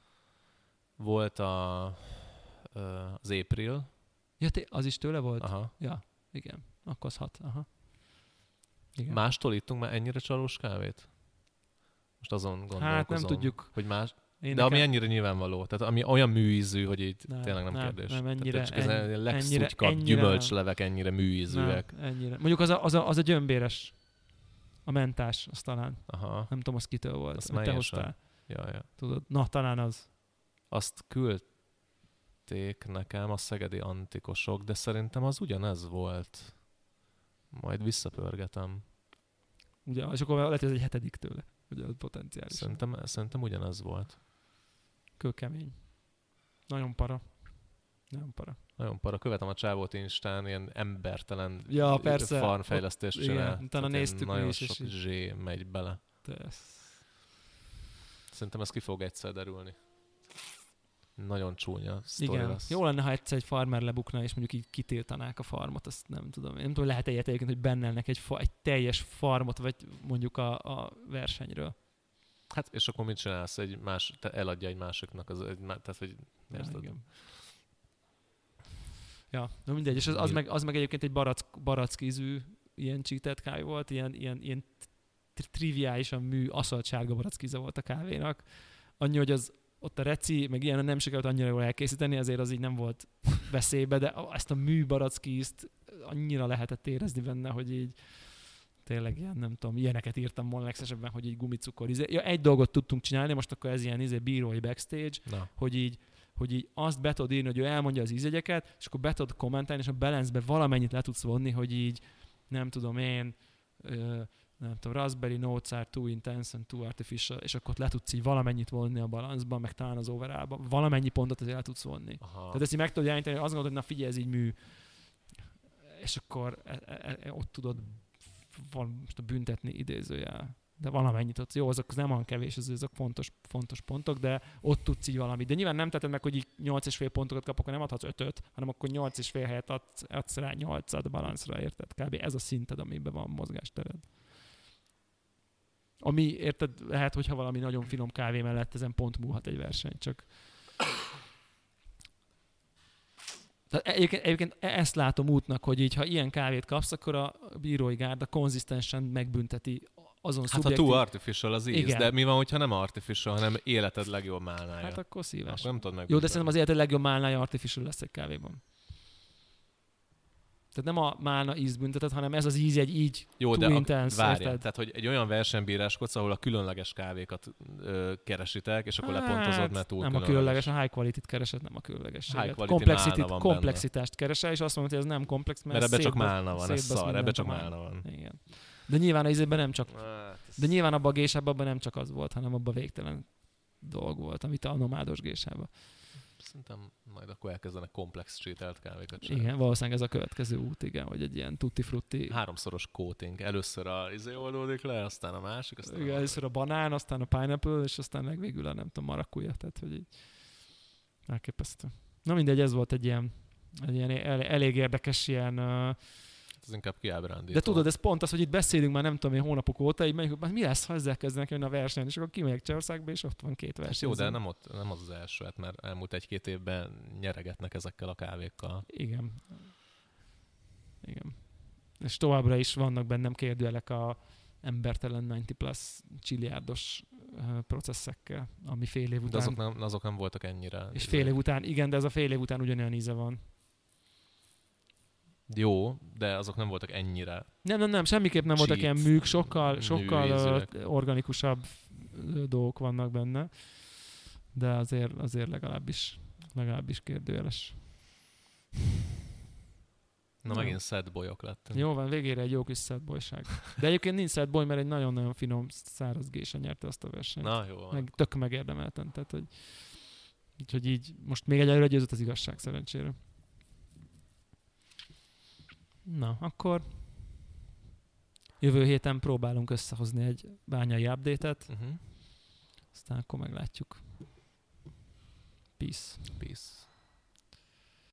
Speaker 2: Volt a, az April.
Speaker 1: Ja, az is tőle volt?
Speaker 2: Aha.
Speaker 1: Ja, igen. Akkor az hat. Aha. Igen.
Speaker 2: Mástól ittunk már ennyire csalós kávét? Most azon gondolkozom.
Speaker 1: hát nem tudjuk.
Speaker 2: Hogy más,
Speaker 1: Én
Speaker 2: de ami ennyire nyilvánvaló. Tehát ami olyan műízű, hogy így
Speaker 1: Nem,
Speaker 2: tényleg nem,
Speaker 1: nem,
Speaker 2: kérdés.
Speaker 1: nem,
Speaker 2: Tehát
Speaker 1: ennyire-
Speaker 2: csak ez
Speaker 1: ennyi-
Speaker 2: a legszutykabb
Speaker 1: ennyire
Speaker 2: gyümölcslevek ennyire műízűek.
Speaker 1: Nem, ennyire. Mondjuk az a, az, a, az a gyömbéres. A mentás, az talán.
Speaker 2: Aha.
Speaker 1: Nem tudom, az kitől volt.
Speaker 2: Azt
Speaker 1: te hoztál.
Speaker 2: Ja, ja.
Speaker 1: Tudod. Na, talán az.
Speaker 2: Azt küldték nekem a szegedi antikosok, de szerintem az ugyanez volt. Majd visszapörgetem.
Speaker 1: Ugye, és akkor lehet, hogy ez egy hetedik tőle. Ugye, az potenciális.
Speaker 2: Szerintem, szerintem ugyanez volt.
Speaker 1: Kőkemény. Nagyon para. Nagyon para.
Speaker 2: Nagyon para. Követem a csávót Instán, ilyen embertelen
Speaker 1: Ja, persze.
Speaker 2: farmfejlesztést
Speaker 1: Ott-
Speaker 2: csinál.
Speaker 1: igen, utána néztük
Speaker 2: Nagyon
Speaker 1: is, és
Speaker 2: sok
Speaker 1: így-
Speaker 2: zsé megy bele.
Speaker 1: De ez...
Speaker 2: Szerintem ez ki fog egyszer derülni. Nagyon csúnya sztori
Speaker 1: Igen.
Speaker 2: lesz.
Speaker 1: Jó lenne, ha egyszer egy farmer lebukna, és mondjuk így kitiltanák a farmot, azt nem tudom. Én nem tudom, lehet ilyet egyébként, hogy bennelnek egy, fa, egy teljes farmot, vagy mondjuk a, a versenyről.
Speaker 2: Hát és akkor mit csinálsz? Egy más, te eladja egy másiknak, az, egy, tehát hogy
Speaker 1: Ja,
Speaker 2: érted?
Speaker 1: igen. Ja, no mindegy, és az, az, meg, az meg egyébként egy barack, barack ízű ilyen cheated kávé volt, ilyen, ilyen, ilyen tri- triviálisan mű, aszalt sárga barack íze volt a kávénak. Annyi, hogy az ott a reci, meg ilyen nem sikerült annyira jól elkészíteni, azért az így nem volt veszélybe, de ezt a mű barackízt annyira lehetett érezni benne, hogy így tényleg ilyen, nem tudom, ilyeneket írtam volna legszesebben, hogy így gumicukor. Izé. Ja, egy dolgot tudtunk csinálni, most akkor ez ilyen izé, bírói backstage,
Speaker 2: Na,
Speaker 1: hogy így, hogy így azt be tudod írni, hogy ő elmondja az ízegyeket, és akkor be tudod kommentálni, és a balance valamennyit le tudsz vonni, hogy így, nem tudom én, ö, nem tudom, Raspberry Notes are too intense and too artificial, és akkor ott le tudsz így valamennyit vonni a balanszban, meg talán az overallba. Valamennyi pontot azért el tudsz vonni.
Speaker 2: aha.
Speaker 1: Tehát ezt így meg tudod jeleníteni, hogy azt gondolod, hogy na figyelj, ez így mű. És akkor e, e, e, ott tudod van, most a büntetni idézőjel. De valamennyit tudsz. Jó, azok nem olyan kevés, az- azok fontos, fontos pontok, de ott tudsz így valamit. De nyilván nem teted meg, hogy így 8,5 pontokat kap, akkor nem adhatsz 5 hanem akkor 8,5 helyet adsz, adsz rá 8 balanszra, érted? Kb. ez a szinted, amiben van mozgástered. Ami, érted, lehet, hogyha valami nagyon finom kávé mellett ezen pont múlhat egy verseny, csak Tehát egyébként, egyébként ezt látom útnak, hogy így, ha ilyen kávét kapsz, akkor a bírói gárda konzisztensen megbünteti azon
Speaker 2: Hát a
Speaker 1: szubjektív...
Speaker 2: too artificial az íz,
Speaker 1: Igen.
Speaker 2: de mi van, hogyha nem artificial, hanem életed legjobb málnája?
Speaker 1: Hát akkor szíves.
Speaker 2: Akkor nem tudod meg.
Speaker 1: Jó, de szerintem az életed legjobb málnája artificial lesz egy kávéban. Tehát nem a málna ízt büntetett, hanem ez az íz egy így
Speaker 2: Jó, de
Speaker 1: intense,
Speaker 2: várjál,
Speaker 1: érted?
Speaker 2: tehát hogy egy olyan versenybíráskodsz, ahol a különleges kávékat ö, keresitek, és akkor
Speaker 1: Hát,
Speaker 2: lepontozod, mert túl
Speaker 1: Nem a különleges, a high quality-t keresed, nem a különlegességet.
Speaker 2: High quality
Speaker 1: Complexity,
Speaker 2: málna van benne.
Speaker 1: komplexitást keresel, és azt mondod, hogy ez nem komplex, mert,
Speaker 2: Mert ebbe csak málna van, ez szar, ebbe csak
Speaker 1: a
Speaker 2: málna van.
Speaker 1: Igen. De nyilván az ízében nem csak
Speaker 2: Hát,
Speaker 1: De nyilván abban a gésában abban nem csak az volt, hanem abban végtelen dolg volt, amit a nomádos gésában.
Speaker 2: Szerintem majd akkor elkezdenek komplex sételt kávékat csinálni.
Speaker 1: Igen, valószínűleg ez a következő út, igen, hogy egy ilyen tutti frutti.
Speaker 2: Háromszoros coating. Először a izé oldódik le, aztán a másik, aztán
Speaker 1: Igen,
Speaker 2: a
Speaker 1: először a banán, aztán a pineapple, és aztán meg végül a nem tudom, marakuja, tehát hogy így elképesztő. Na mindegy, ez volt egy ilyen, egy ilyen el, elég érdekes ilyen, uh,
Speaker 2: Ez inkább kiábrándító.
Speaker 1: de tudod, ez pont az, hogy itt beszélünk már nem tudom én hónapok óta, így megyünk, hogy mi lesz, ha ezzel kezdenek jönni a versenyen, és akkor kimegyek Csehországba, és ott van két
Speaker 2: Hát
Speaker 1: verseny.
Speaker 2: jó, de nem, ott, nem az az első, hát mert elmúlt egy-két évben nyeregetnek ezekkel a kávékkal.
Speaker 1: Igen. Igen. És továbbra is vannak bennem kérdőjelek a embertelen 90 plus csiliárdos processzekkel, ami fél év
Speaker 2: De
Speaker 1: után.
Speaker 2: azok nem, azok nem voltak ennyire.
Speaker 1: és fél év után, igen, de ez a fél év után ugyanolyan íze van.
Speaker 2: Jó, de azok nem voltak ennyire.
Speaker 1: Nem, nem, nem, semmiképp nem voltak ilyen műk, sokkal, sokkal organikusabb dolgok vannak benne, de azért, azért legalábbis, legalábbis kérdőjeles.
Speaker 2: Na
Speaker 1: Jó.
Speaker 2: megint sad bolyok lettünk.
Speaker 1: Jó van, végére egy jó kis sad boyság. De egyébként nincs sad boy, mert egy nagyon-nagyon finom száraz gésa nyerte azt a versenyt.
Speaker 2: Na jó van.
Speaker 1: meg tök megérdemelten, tehát hogy úgyhogy így most még egyelőre győzött az igazság szerencsére. Na, akkor jövő héten próbálunk összehozni egy bányai update-et,
Speaker 2: Uh-huh.
Speaker 1: aztán akkor meglátjuk. Peace.
Speaker 2: Peace.